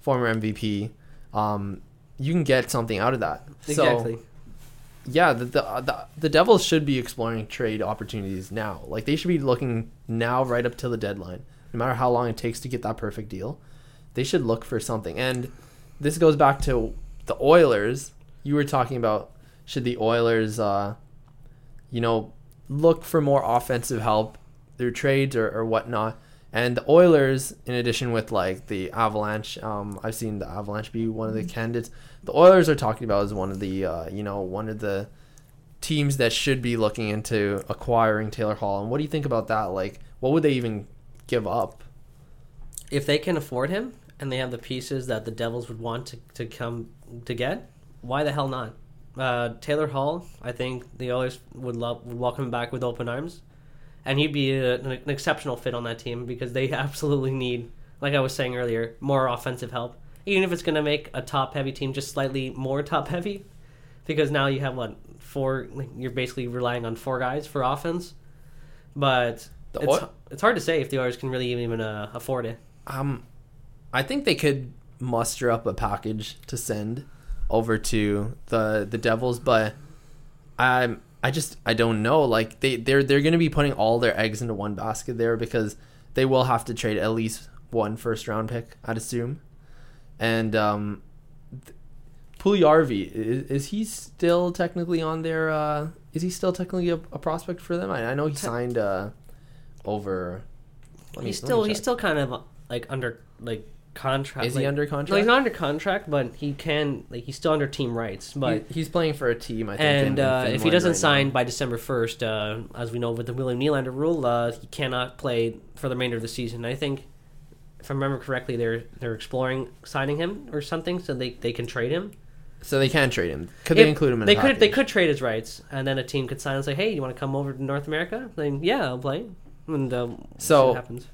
former MVP. Um, you can get something out of that. Exactly. So, yeah, the, the the the Devils should be exploring trade opportunities now. Like they should be looking now, right up till the deadline. No matter how long it takes to get that perfect deal, they should look for something. And this goes back to the Oilers. You were talking about should the Oilers, uh, you know, look for more offensive help through trades or, or whatnot. And the Oilers, in addition with like the Avalanche, um, I've seen the Avalanche be one of the candidates. The Oilers are talking about as one of the, uh, you know, one of the teams that should be looking into acquiring Taylor Hall. And what do you think about that? Like, what would they even give up? if they can afford him and they have the pieces that the Devils would want to, to come to get, why the hell not? Uh, Taylor Hall, I think the Oilers would love would welcome him back with open arms, and he'd be a, an, an exceptional fit on that team because they absolutely need, like I was saying earlier, more offensive help. Even if it's going to make a top heavy team just slightly more top heavy, because now you have what four? like, You're basically relying on four guys for offense, but The it's Oil- it's hard to say if the Oilers can really even uh, afford it. Um, I think they could muster up a package to send over to the the Devils, but I I just I don't know. Like they they're they're going to be putting all their eggs into one basket there because they will have to trade at least one first round pick, I'd assume, and um, Puljujärvi is, is he still technically on their? Uh, is he still technically a, a prospect for them? I, I know he signed uh, over. me- he's still he's still kind of like under like contract. Is like, he under No, contract? he's not under contract, but he can like he's still under team rights. But He- he's playing for a team. I think. and in- in uh, if he doesn't right sign now. by December first, uh, as we know with the William Nylander rule, uh, he cannot play for the remainder of the season. I think, if I remember correctly, they're they're exploring signing him or something, so they, they can trade him. so they can trade him. Could If- they include him in? They could they could trade his rights, and then a team could sign and say, "Hey, you want to come over to North America?" Then yeah, I'll play. And uh, see So- what happens.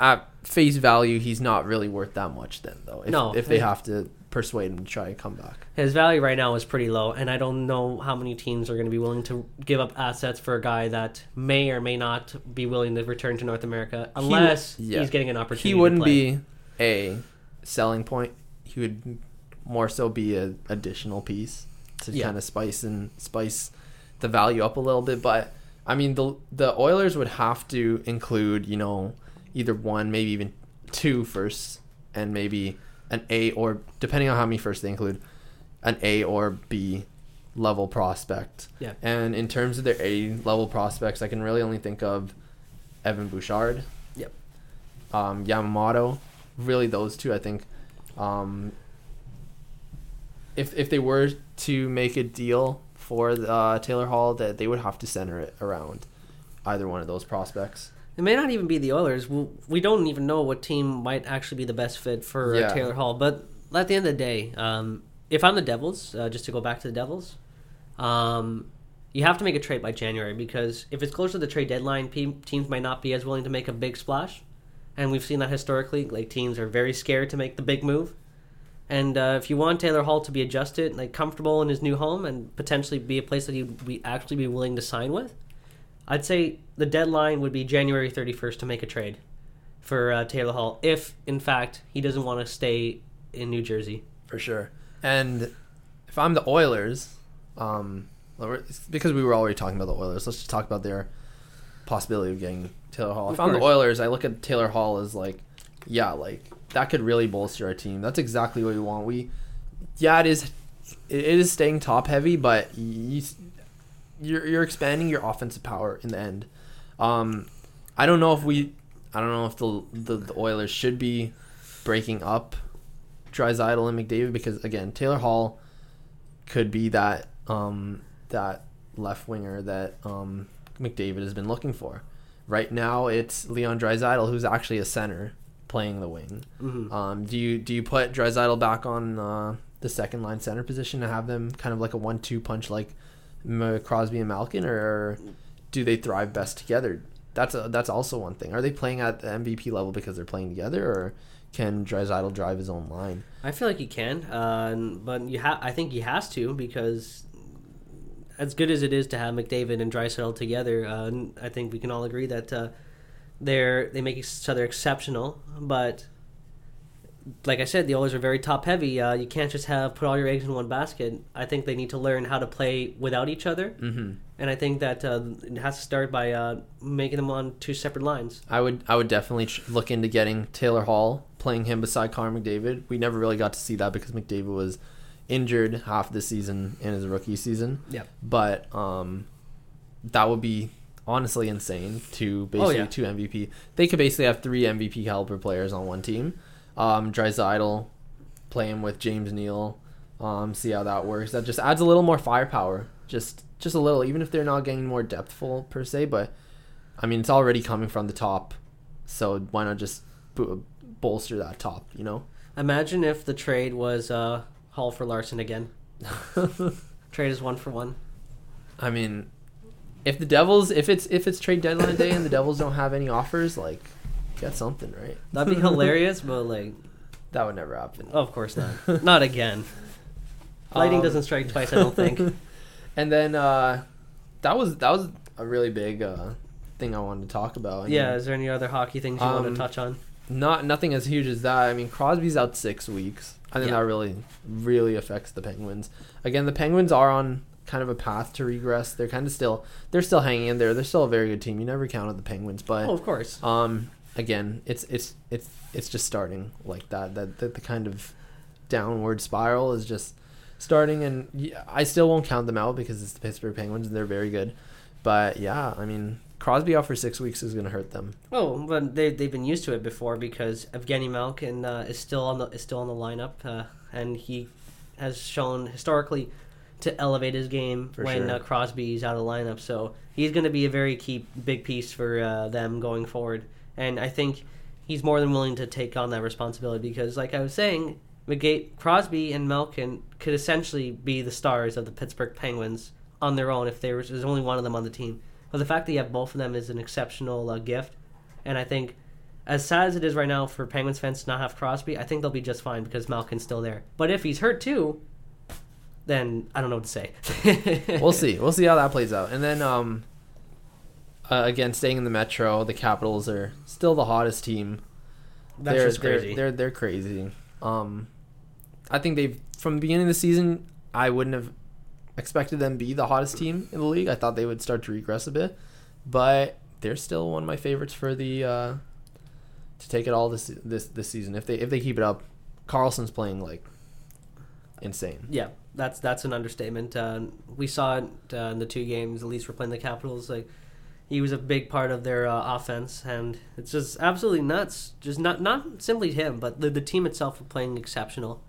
At face value, he's not really worth that much. Then though, if, No. if they have to persuade him to try and come back. His value right now is pretty low, and I don't know how many teams are going to be willing to give up assets for a guy that may or may not be willing to return to North America unless yeah. he's getting an opportunity. He wouldn't be a selling point. He would more so be an additional piece to Yeah. kind of spice and spice the value up a little bit. But I mean, the the Oilers would have to include, you know, either one, maybe even two firsts, and maybe an A or depending on how many firsts they include, an A or B level prospect. Yeah. And in terms of their A level prospects, I can really only think of Evan Bouchard. Yep. Um, Yamamoto, really those two. I think. Um, if if they were to make a deal for uh, Taylor Hall, that they would have to center it around either one of those prospects. It may not even be the Oilers. We, we don't even know what team might actually be the best fit for Yeah. uh, Taylor Hall. But at the end of the day, um, if I'm the Devils, uh, just to go back to the Devils, um, you have to make a trade by January because if it's close to the trade deadline, pe- teams might not be as willing to make a big splash. And we've seen that historically. Like teams are very scared to make the big move. And uh, if you want Taylor Hall to be adjusted, like comfortable in his new home, and potentially be a place that he'd be actually be willing to sign with, I'd say the deadline would be January 31st to make a trade for uh, Taylor Hall, if in fact he doesn't want to stay in New Jersey. for sure. And if I'm the Oilers, um, well, we're- it's because we were already talking about the Oilers, let's just talk about their possibility of getting Taylor Hall. Of if I'm the. Oilers, I look at Taylor Hall as like, yeah, like that could really bolster our team. That's exactly what we want. We, yeah, it is, it is staying top heavy, but you, you're you're expanding your offensive power in the end. Um, I don't know if we, I don't know if the the, the Oilers should be breaking up Draisaitl and McDavid because again, Taylor Hall could be that um, that left winger that um, McDavid has been looking for. Right now, it's Leon Draisaitl who's actually a center playing the wing. Mhm. Um, do you do you put Draisaitl back on uh, the second line center position to have them kind of like a one-two punch like Crosby and Malkin, or do they thrive best together? That's a, that's also one thing. Are they playing at the MVP level because they're playing together, or can Draisaitl drive his own line? I feel like he can, uh, but you ha- I think he has to because as good as it is to have McDavid and Draisaitl together, uh, I think we can all agree that uh, they're they make each other exceptional. But like I said, the Oilers are very top heavy. Uh, you can't just have put all your eggs in one basket. I think they need to learn how to play without each other, Mm-hmm. And I think that uh, it has to start by uh, making them on two separate lines. I would I would definitely look into getting Taylor Hall playing him beside Connor McDavid. We never really got to see that because McDavid was injured half the season in his rookie season. Yep. But um, that would be honestly insane to basically yeah. two MVP. They could basically have three MVP caliber players on one team. Um, Draisaitl playing with James Neal. Um, see how that works. That just adds a little more firepower. Just just a little, even if they're not getting more depthful per se. But I mean, it's already coming from the top, so why not just bo- bolster that top? You know. Imagine if the trade was uh, Hall for Larsson again. Trade is one for one. I mean, if the Devils, if it's if it's trade deadline day and the Devils don't have any offers, like get something right. That'd be hilarious, but like, That would never happen. of course not. Not again. Lightning Um, doesn't strike twice, I don't think. And then uh, that was that was a really big uh, thing I wanted to talk about. I yeah, mean, is there any other hockey things you want Um, to touch on? not nothing as huge as that. I mean, Crosby's out six weeks. I think Yeah. that really really affects the Penguins. Again, the Penguins are on kind of a path to regress. They're kind of still they're still hanging in there. They're still a very good team. You never count out the Penguins, but Oh, of course. Um, again, it's it's it's it's just starting like that. That that the kind of downward spiral is just starting, and I still won't count them out because it's the Pittsburgh Penguins and they're very good. But yeah, I mean, Crosby out for six weeks is going to hurt them. Oh, but they they've been used to it before because Evgeny Malkin uh, is still on the is still on the lineup, uh, and he has shown historically to elevate his game For when sure. uh, Crosby's out of the lineup. So he's going to be a very key big piece for uh, them going forward, and I think he's more than willing to take on that responsibility because, like I was saying, McGate, Crosby and Malkin could essentially be the stars of the Pittsburgh Penguins on their own if there was there's only one of them on the team. But the fact that you have both of them is an exceptional uh, gift, and I think. As sad as it is right now for Penguins fans to not have Crosby, I think they'll be just fine because Malkin's still there. But if he's hurt too, then I don't know what to say. we'll see. We'll see how that plays out. And then, um, uh, again, staying in the Metro, the Capitals are still the hottest team. That's they're, just crazy. They're, they're they're crazy. Um, I think they've from the beginning of the season. I wouldn't have expected them to be the hottest team in the league. I thought they would start to regress a bit, but they're still one of my favorites for the uh, to take it all this this this season. If they if they keep it up, Carlson's playing like insane. yeah, that's that's an understatement. Uh, we saw it uh, in the two games. At least we're playing the Capitals. Like he was a big part of their uh, offense, and it's just absolutely nuts. Just not not simply him, but the the team itself playing exceptional.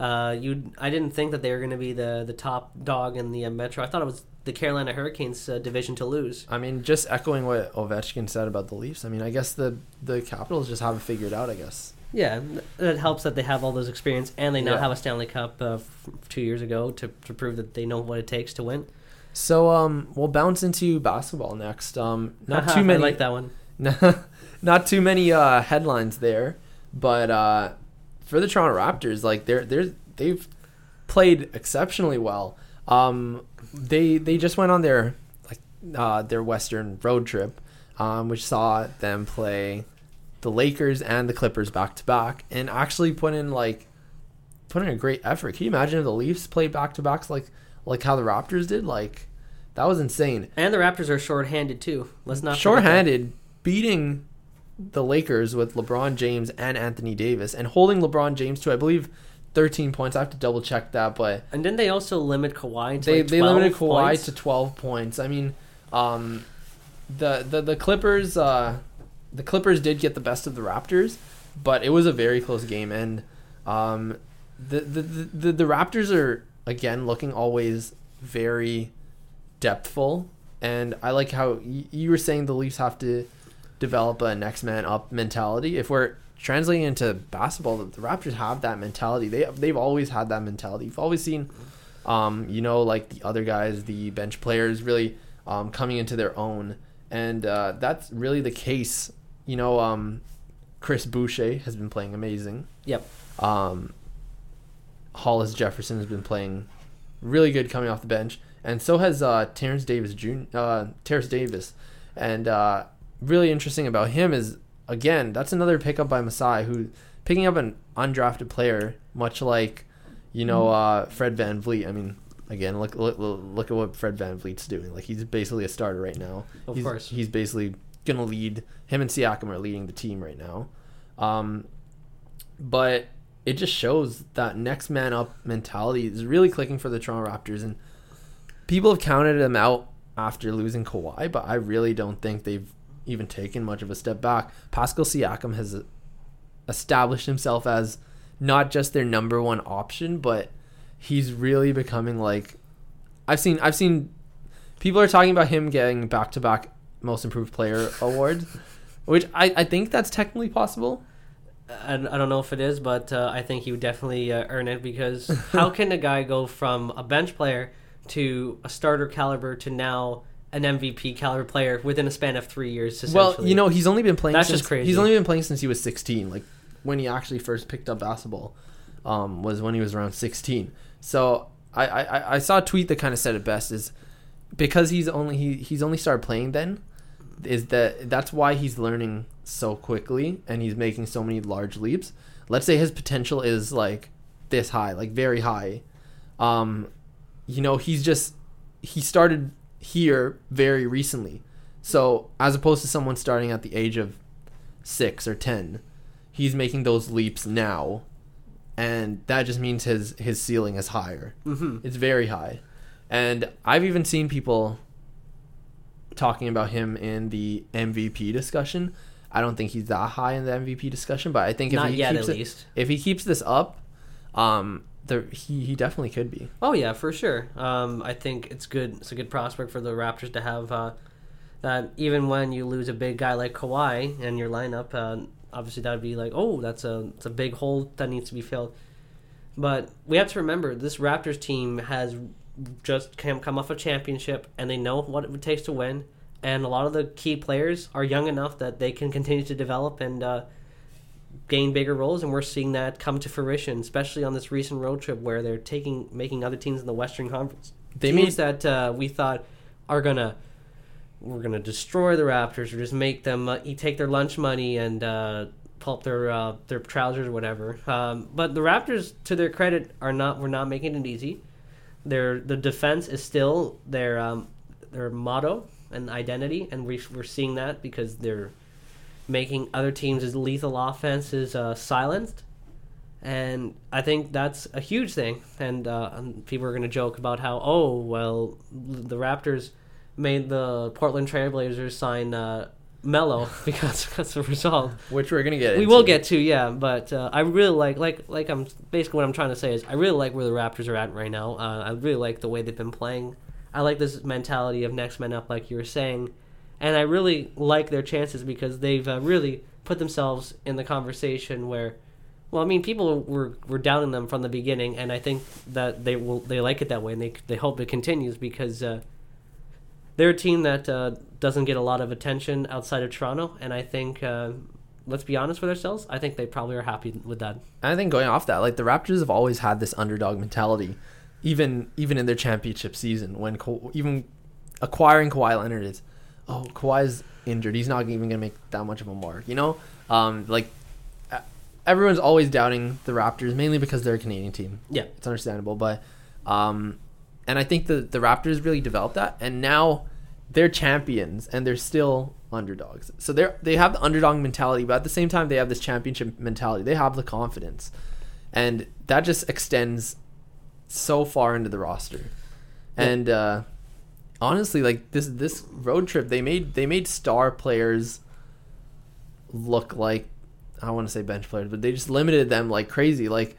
Uh, you, I didn't think that they were going to be the the top dog in the uh, Metro. I thought it was the Carolina Hurricanes uh, division to lose. I mean, just echoing what Ovechkin said about the Leafs. I mean, I guess the the Capitals just haven't figured out. I guess. Yeah, it helps that they have all those experience and they now Yeah. have a Stanley Cup uh, f- two years ago to, to prove that they know what it takes to win. So um, we'll bounce into basketball next. Um, not too many. I like that one. not too many uh, headlines there, but uh, for the Toronto Raptors, like they're they're they've played exceptionally well. Um, they they just went on their like uh, their Western road trip, um, which saw them play the Lakers and the Clippers back to back, and actually put in like put in a great effort. Can you imagine if the Leafs played back to backs like like how the Raptors did? Like that was insane And the Raptors are short-handed too. Let's not shorthanded, beating the Lakers with LeBron James and Anthony Davis, and holding LeBron James to I believe 13 points. I have to double check that, but And didn't they also limit Kawhi to they like they 12 limited Kawhi points? to 12 points. I mean, um, the the the Clippers uh, the Clippers did get the best of the Raptors, but it was a very close game, and um, the the the, the, the Raptors are again looking always very depthful, and I like how y- you were saying the Leafs have to develop a next man up mentality. If we're translating into basketball, the, the Raptors have that mentality. They they've always had that mentality. You've always seen, um, you know, like the other guys, the bench players, really um, coming into their own, and uh, that's really the case. You know, um, Chris Boucher has been playing amazing. Yep. Um, Hollis Jefferson has been playing really good coming off the bench, and so has uh, Terence Davis Jr. Uh, Terence Davis, and uh, really interesting about him is again that's another pickup by Masai who picking up an undrafted player, much like you know uh, Fred VanVleet. I mean. Again, look, look look at what Fred VanVleet's doing. Like he's basically a starter right now. Of he's, course. he's basically gonna lead. Him and Siakam are leading the team right now. Um, but it just shows that next man up mentality is really clicking for the Toronto Raptors, and people have counted them out after losing Kawhi, but I really don't think they've even taken much of a step back. Pascal Siakam has established himself as not just their number one option, but he's really becoming like I've seen I've seen people are talking about him getting back to back most improved player awards, which I, I think that's technically possible. I, I don't know if it is, but uh, I think he would definitely uh, earn it because how can a guy go from a bench player to a starter caliber to now an MVP caliber player within a span of three years? Well, you know, he's only been playing. That's since, just crazy. He's only been playing since he was 16. Like when he actually first picked up basketball, um, was when he was around 16. So I, I, I saw a tweet that kind of said it best is because he's only he, he's only started playing then is that that's why he's learning so quickly and he's making so many large leaps. Let's say his potential is like this high, like very high. Um, you know, he's just he started here very recently. So as opposed to someone starting at the age of six or ten, he's making those leaps now, and that just means his his ceiling is higher. Mm-hmm. It's very high, and I've even seen people talking about him in the MVP discussion. I don't think he's that high in the MVP discussion, but I think if Not he yet, keeps it, if he keeps this up, um, there he he definitely could be. Oh yeah, for sure. Um, I think it's good. It's a good prospect for the Raptors to have uh, that. Even when you lose a big guy like Kawhi in your lineup, uh, obviously that would be like, oh, that's a it's a big hole that needs to be filled. But we have to remember this Raptors team has just come come off a championship, and they know what it takes to win. And a lot of the key players are young enough that they can continue to develop and uh, gain bigger roles, and we're seeing that come to fruition, especially on this recent road trip where they're taking making other teams in the Western Conference. They teams made that uh, we thought are gonna we're gonna destroy the Raptors or just make them uh, eat, take their lunch money and uh, pull up their uh, their trousers or whatever. Um, but the Raptors, to their credit, are not we're not making it easy. Their the defense is still their um, their motto and identity, and we, we're seeing that because they're making other teams' lethal offenses uh, silenced. And I think that's a huge thing. And, uh, and people are going to joke about how, oh, well, the Raptors made the Portland Trailblazers sign uh, Melo because that's the result. which we're gonna get. We into. will get to, yeah, but uh, I really like, like, like I'm basically what I'm trying to say is I really like where the Raptors are at right now. Uh, I really like the way they've been playing. I like this mentality of next man up, like you were saying, and I really like their chances because they've uh, really put themselves in the conversation where, well, I mean, people were were doubting them from the beginning, and I think that they will they like it that way, and they they hope it continues because. Uh, they're a team that uh, doesn't get a lot of attention outside of Toronto, and I think, uh, let's be honest with ourselves, I think they probably are happy with that. And I think going off that, like the Raptors have always had this underdog mentality, even even in their championship season when even acquiring Kawhi Leonard is, oh Kawhi's injured, he's not even gonna make that much of a mark, you know, um, like everyone's always doubting the Raptors mainly because they're a Canadian team. Yeah. it's understandable, but um, and I think the the Raptors really developed that, and now they're champions and they're still underdogs. So they're they have the underdog mentality, but at the same time they have this championship mentality. They have the confidence, and that just extends so far into the roster. And uh, honestly, like this this road trip, they made they made star players look like I want to say bench players, but they just limited them like crazy. Like,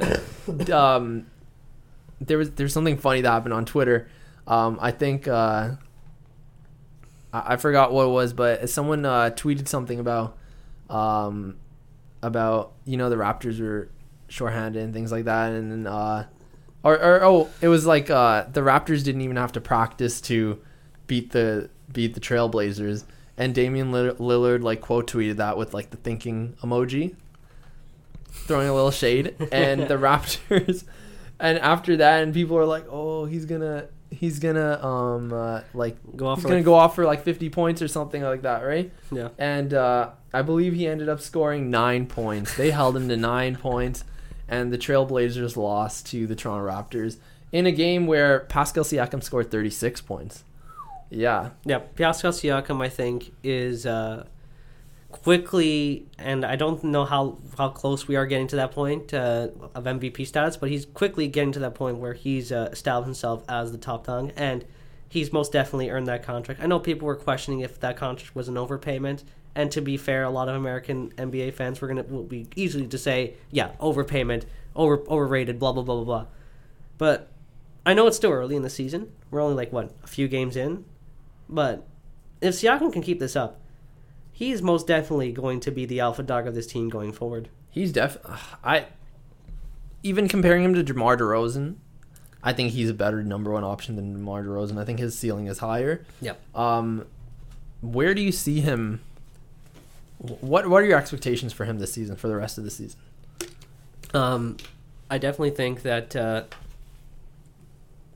um, there was there's something funny that happened on Twitter. Um, I think uh, I, I forgot what it was, but someone uh, tweeted something about um, about you know the Raptors were shorthanded and things like that, and uh, or, or oh, it was like uh, the Raptors didn't even have to practice to beat the beat the Trailblazers, and Damian Lillard like quote tweeted that with like the thinking emoji, throwing a little shade, and the Raptors, and after that, and people are like, oh, he's gonna he's gonna um uh, like Go off he's gonna like- go off for like 50 points or something like that, right? Yeah. And uh, I believe he ended up scoring nine points. They held him to nine points, and the Trailblazers lost to the Toronto Raptors in a game where Pascal Siakam scored 36 points. Yeah, Yeah, Pascal Siakam, I think, is uh, quickly, and I don't know how, how close we are getting to that point uh, of MVP status, but he's quickly getting to that point where he's uh, himself as the top dog, and he's most definitely earned that contract. I know people were questioning if that contract was an overpayment, and to be fair, a lot of American NBA fans were gonna will be easily to say, yeah, overpayment, over overrated, blah blah blah blah blah. But I know it's still early in the season. We're only like what a few games in, but if Siakam can keep this up, he's most definitely going to be the alpha dog of this team going forward. he's def. I even comparing him to DeMar DeRozan, I think he's a better number one option than DeMar DeRozan. I think his ceiling is higher. Yep. Um, where do you see him? What What are your expectations for him this season? For the rest of the season? Um, I definitely think that uh,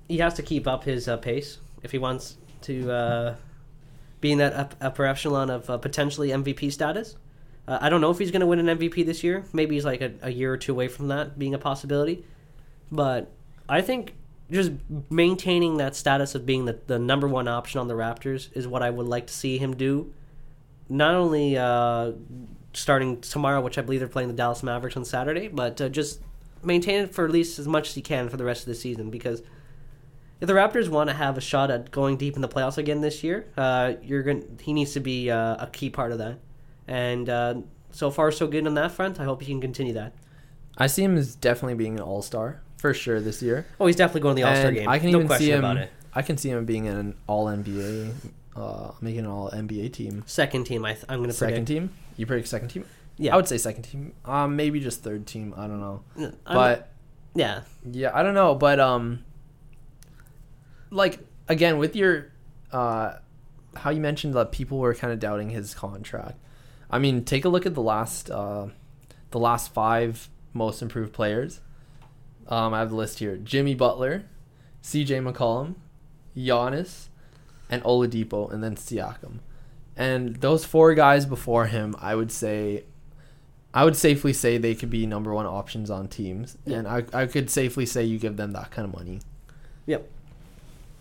he has to keep up his uh, pace if he wants to uh, be in that up, upper echelon of uh, potentially MVP status. Uh, I don't know if he's going to win an MVP this year. Maybe he's like a, a year or two away from that being a possibility. But I think just maintaining that status of being the, the number one option on the Raptors is what I would like to see him do. Not only uh, starting tomorrow, which I believe they're playing the Dallas Mavericks on Saturday, but uh, just maintain it for at least as much as he can for the rest of the season because if the Raptors want to have a shot at going deep in the playoffs again this year, uh, you're going he needs to be uh, a key part of that. And uh, so far, so good on that front. I hope he can continue that. I see him as definitely being an all star for sure this year. Oh, he's definitely going to the All Star game. I can no even question see him. about it. I can see him being an all NBA, uh, making an all NBA team. Second team, I th- I'm going to Second predict. team. You predict second team? Yeah, I would say second team. Um, maybe just third team. I don't know. I'm- But yeah, yeah, I don't know. But um, like again with your uh, how you mentioned that people were kind of doubting his contract. I mean, take a look at the last uh, the last five most improved players. Um, I have the list here: Jimmy Butler, C.J. McCollum, Giannis, and Oladipo, and then Siakam. And those four guys before him, I would say, I would safely say they could be number one options on teams, Yeah. and I I could safely say you give them that kind of money. Yep.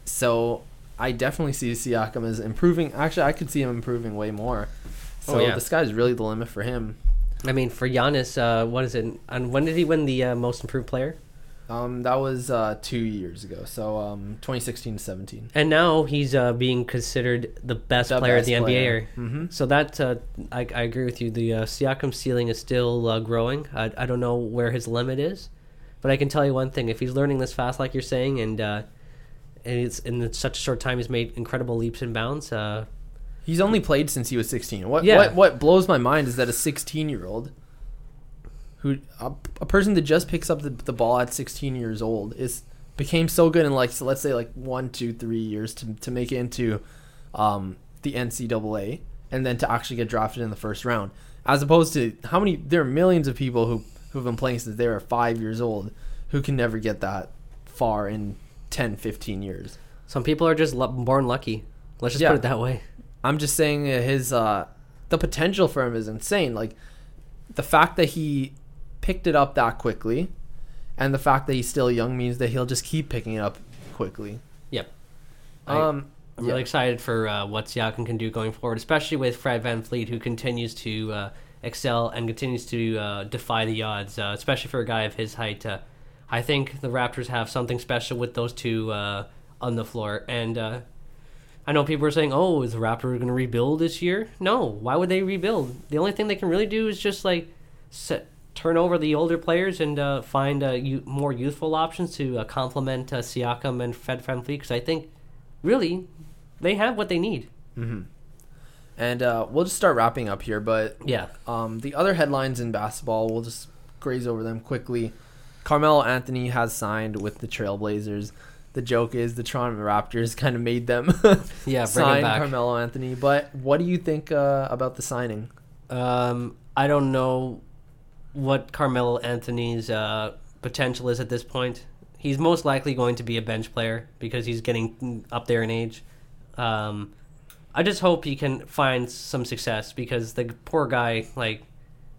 So I definitely see Siakam as improving. Actually, I could see him improving way more. So Oh, yeah. the sky's really the limit for him. I mean for Giannis, uh, what is it? And when did he win the uh, most improved player? Um, that was uh, two years ago. So um, 2016 to 17. And now he's uh, being considered the best player in the NBA. Mm-hmm. So that uh, I, I agree with you. The uh, Siakam ceiling is still uh, growing. I, I don't know where his limit is, but I can tell you one thing: if he's learning this fast, like you're saying, and uh, and it's in such a short time, he's made incredible leaps and bounds. Uh, He's only played since he was 16. What Yeah. what what blows my mind is that a 16 year old, who a, a person that just picks up the, the ball at 16 years old is became so good in like so let's say like one two three years to to make it into, um, the NCAA and then to actually get drafted in the first round, as opposed to how many there are millions of people who who've been playing since they were five years old, who can never get that far in 10 15 years. some people are just born lucky. Let's just Yeah. put it that way. I'm just saying uh, his uh, the potential for him is insane. Like the fact that he picked it up that quickly, and the fact that he's still young means that he'll just keep picking it up quickly. Yep. I- Um, I'm yeah. really excited for uh, what Siakam can do going forward, especially with Fred VanVleet, who continues to uh, excel and continues to uh, defy the odds, uh, especially for a guy of his height. Uh, I think the Raptors have something special with those two uh, on the floor. And uh, I know people are saying, oh, is the Raptors going to rebuild this year? No. Why would they rebuild? The only thing they can really do is just like set, turn over the older players and uh, find uh, you, more youthful options to uh, complement uh, Siakam and Fred VanVleet, because I think really they have what they need. hmm And uh, we'll just start wrapping up here, but Yeah. um, the other headlines in basketball, we'll just graze over them quickly. Carmelo Anthony has signed with the Trailblazers. The joke is the Toronto Raptors kind of made them Yeah, sign back. Carmelo Anthony. But what do you think uh, about the signing? Um, I don't know what Carmelo Anthony's uh, potential is at this point. He's most likely going to be a bench player because he's getting up there in age. Um, I just hope he can find some success because the poor guy like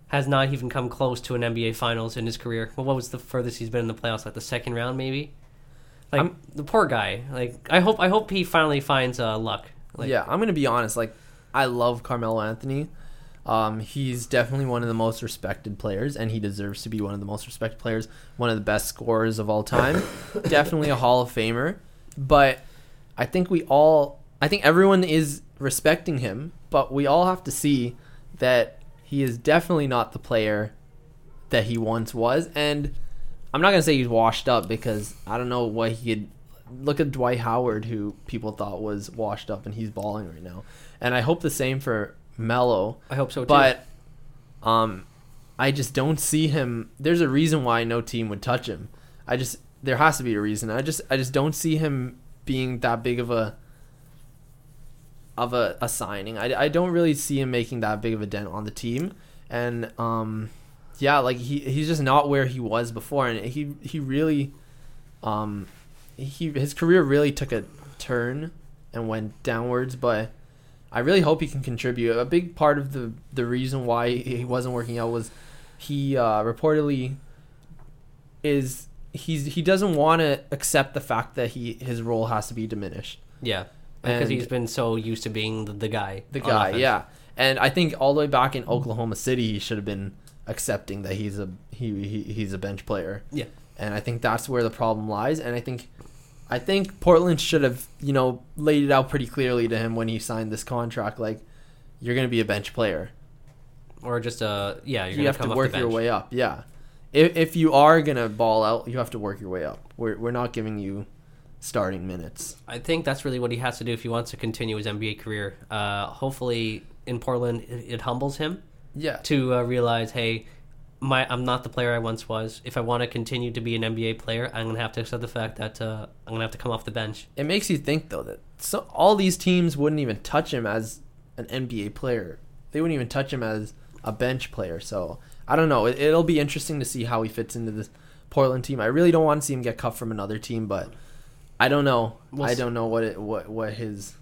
has not even come close to an NBA Finals in his career. Well, what was the furthest he's been in the playoffs? Like the second round, maybe. Like I'm- the poor guy. Like I hope I hope he finally finds uh, luck. Like, yeah, I'm gonna be honest. Like, I love Carmelo Anthony. Um, he's definitely one of the most respected players, and he deserves to be one of the most respected players. One of the best scorers of all time. definitely a Hall of Famer. But I think we all, I think everyone is respecting him, but we all have to see that he is definitely not the player that he once was. And I'm not gonna say he's washed up because I don't know what he could. Look at Dwight Howard, who people thought was washed up, and he's balling right now. And I hope the same for Melo. I hope so too. But um, I just don't see him. There's a reason why no team would touch him. I just there has to be a reason. I just I just don't see him being that big of a of a, a signing. I, I don't really see him making that big of a dent on the team. And um, yeah, like he he's just not where he was before, and he he really um he his career really took a turn and went downwards, but. I really hope he can contribute. A big part of the the reason why he wasn't working out was he uh, reportedly is he's he doesn't want to accept the fact that he his role has to be diminished. Yeah, because And- he's been so used to being the, the guy. The guy, offense. yeah. And I think all the way back in Oklahoma City, he should have been accepting that he's a he, he he's a bench player. Yeah. And I think that's where the problem lies. And I think I think Portland should have, you know, laid it out pretty clearly to him when he signed this contract. Like, you're going to be a bench player. Or just a yeah, you're you have to work your way up. Yeah. If, if you are going to ball out, you have to work your way up. We're, we're not giving you starting minutes. I think that's really what he has to do if he wants to continue his NBA career. Uh, hopefully, in Portland, it, it humbles him Yeah. to uh, realize, hey, my I'm not the player I once was. If I want to continue to be an NBA player, I'm gonna have to accept the fact that uh, I'm gonna have to come off the bench. It makes you think, though, that so, all these teams wouldn't even touch him as an NBA player. They wouldn't even touch him as a bench player. So, I don't know. It, it'll be interesting to see how he fits into this Portland team. I really don't want to see him get cut from another team, but I don't know. We'll I don't know what it what what his.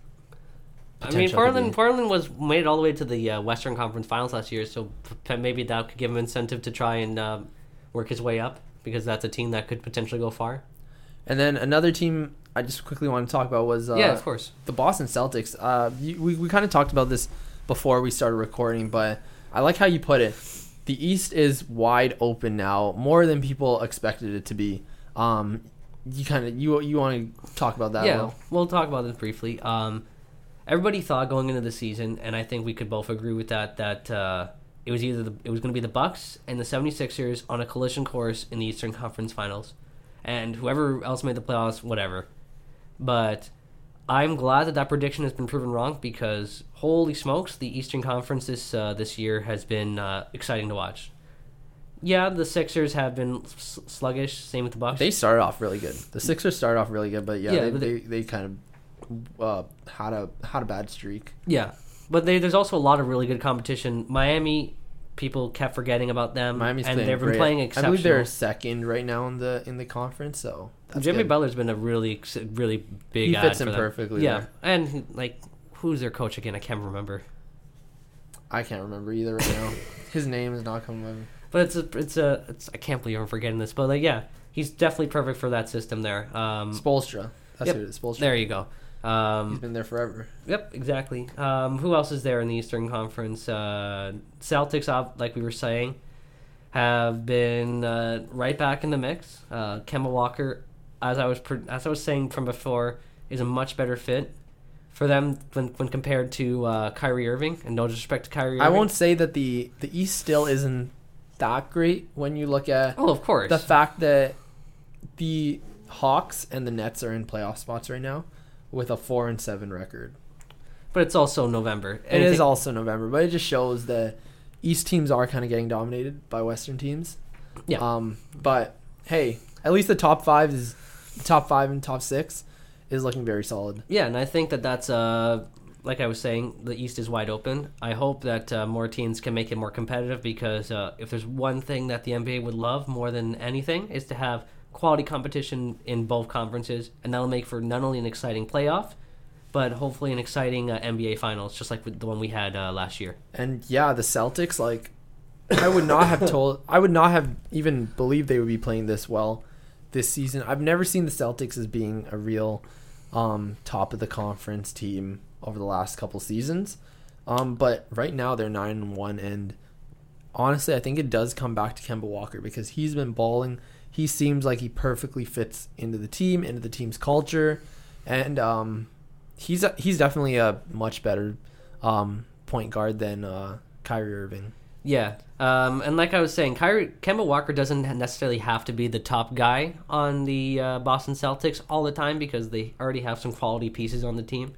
I mean, Portland. Portland was made all the way to the uh, Western Conference Finals last year, so p- maybe that could give him incentive to try and uh, work his way up because that's a team that could potentially go far. And then another team I just quickly want to talk about was uh, yeah, of course. the Boston Celtics. Uh, you, we we kind of talked about this before we started recording, but I like how you put it. The East is wide open now, more than people expected it to be. Um, you kind of you you want to talk about that? yeah, we'll talk about this briefly. Um, everybody thought going into the season, and I think we could both agree with that, that uh, it was either the, it was going to be the Bucks and the 76ers on a collision course in the Eastern Conference Finals, and whoever else made the playoffs, whatever. But I'm glad that that prediction has been proven wrong because holy smokes, the Eastern Conference this uh, this year has been uh, exciting to watch. Yeah, the Sixers have been sluggish. Same with the Bucks. They started off really good. The Sixers started off really good, but yeah, Yeah, they, but they, they- they kind of uh, had a had a bad streak. Yeah, but they, there's also a lot of really good competition. Miami, people kept forgetting about them, Miami's and they've been great. playing I believe they're second right now in the in the conference, so Jimmy good. Butler's been a really, really big. He fits in perfectly Yeah, there. and like, who's their coach again? I can't remember. I can't remember either right now. His name is not coming. my- But it's a, it's a, it's. I can't believe I'm forgetting this. But like, yeah, he's definitely perfect for that system there. Um, Spoelstra. That's Yep. Spoelstra. there you go. He's Um, been there forever. Yep, exactly. Um, who else is there in the Eastern Conference? Uh, Celtics, like we were saying, have been uh, right back in the mix. Uh, Kemba Walker, as I was pre- as I was saying from before, is a much better fit for them when, when compared to uh, Kyrie Irving. And no disrespect to Kyrie. Irving. I won't say that the the East still isn't that great when you look at Oh, of course. the fact that the Hawks and the Nets are in playoff spots right now with a four and seven record. but it's also November. It is also November, but it just shows that East teams are kind of getting dominated by Western teams. Yeah. Um, but hey, at least the top five is top five and top six is looking very solid. Yeah, and I think that that's uh, like I was saying, the East is wide open. I hope that uh, more teams can make it more competitive because uh, if there's one thing that the NBA would love more than anything is to have quality competition in both conferences, and that'll make for not only an exciting playoff, but hopefully an exciting uh, NBA Finals, just like the one we had uh, last year. And yeah, the Celtics, like, I would not have told, I would not have even believed they would be playing this well this season. I've never seen the Celtics as being a real um, top of the conference team over the last couple seasons. Um, but right now they're nine and one, and honestly, I think it does come back to Kemba Walker because he's been balling. He seems like he perfectly fits into the team, into the team's culture, and um, he's a, he's definitely a much better um, point guard than uh, Kyrie Irving. Yeah, um, and like I was saying, Kyrie Kemba Walker doesn't necessarily have to be the top guy on the uh, Boston Celtics all the time because they already have some quality pieces on the team,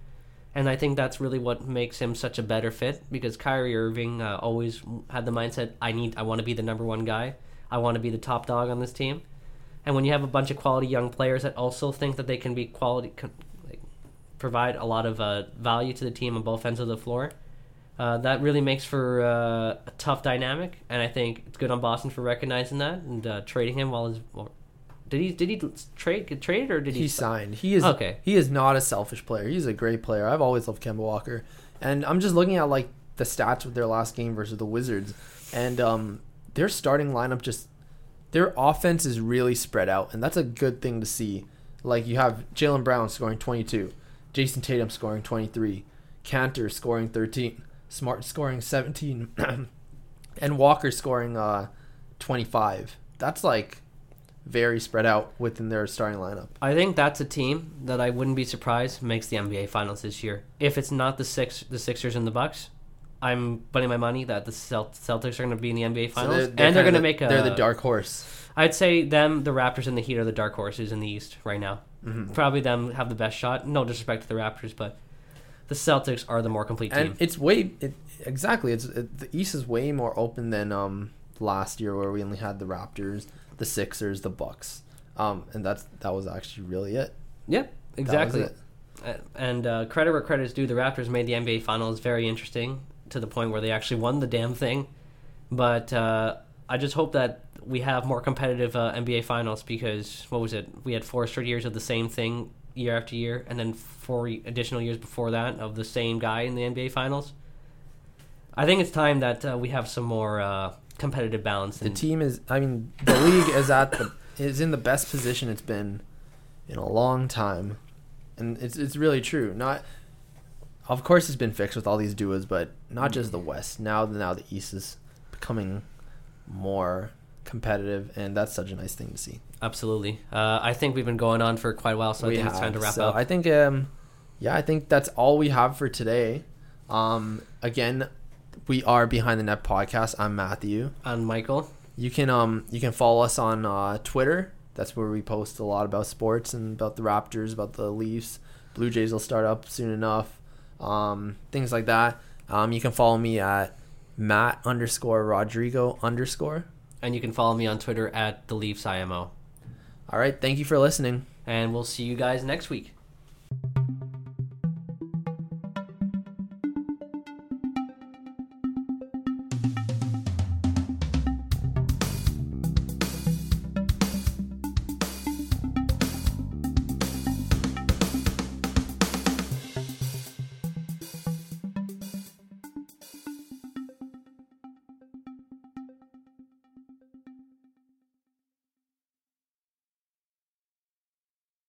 and I think that's really what makes him such a better fit because Kyrie Irving uh, always had the mindset, I need, I want to be the number one guy, I want to be the top dog on this team, and when you have a bunch of quality young players that also think that they can be quality, like, provide a lot of uh, value to the team on both ends of the floor. Uh, that really makes for uh, a tough dynamic, and I think it's good on Boston for recognizing that and uh, trading him while his. Well, did he did he trade get traded or did he? He signed. He is Okay. He is not a selfish player. He's a great player. I've always loved Kemba Walker, and I'm just looking at like the stats with their last game versus the Wizards, and um, their starting lineup just their offense is really spread out, and that's a good thing to see. Like you have Jaylen Brown scoring 22, Jayson Tatum scoring 23, Kanter scoring 13, Smart scoring 17. and Walker scoring uh 25. That's like very spread out within their starting lineup. I think that's a team that I wouldn't be surprised makes the NBA Finals this year. If it's not the six, the Sixers and the Bucks, I'm putting my money that the Celt- Celtics are going to be in the NBA Finals, So and they're kinda going to the- make a. They're the dark horse. I'd say them, the Raptors, and the Heat are the dark horses in the East right now. Mhm. Probably them have the best shot. No disrespect to the Raptors, but the Celtics are the more complete team. And it's way it, exactly. It's it, the East is way more open than um last year where we only had the Raptors, the Sixers, the Bucks. Um, and that's that was actually really it. was exactly. And uh, credit where credit is due, the Raptors made the NBA Finals very interesting to the point where they actually won the damn thing. But uh, I just hope that we have more competitive uh, NBA Finals because what was it? We had four straight years of the same thing year after year, and then four additional years before that of the same guy in the NBA Finals. I think it's time that uh, we have some more uh, competitive balance. The team is. I mean, the league is at the is in the best position it's been in a long time, and it's it's really true. Not, of course, it's been fixed with all these duos, but not just the West. Now, now the East is becoming more competitive, and that's such a nice thing to see. absolutely, uh, I think we've been going on for quite a while, so I We think it's time to wrap So up. I think, um, yeah, I think that's all we have for today. Um, again, we are behind the net podcast. I'm Matthew. I'm Michael, You can um you can follow us on uh, Twitter. That's where we post a lot about sports and about the Raptors, about the Leafs. Blue Jays will start up soon enough. Um, things like that. Um, you can follow me at Matt underscore Rodrigo underscore. and you can follow me on Twitter at the Leafs IMO. All right, thank you for listening. And we'll see you guys next week.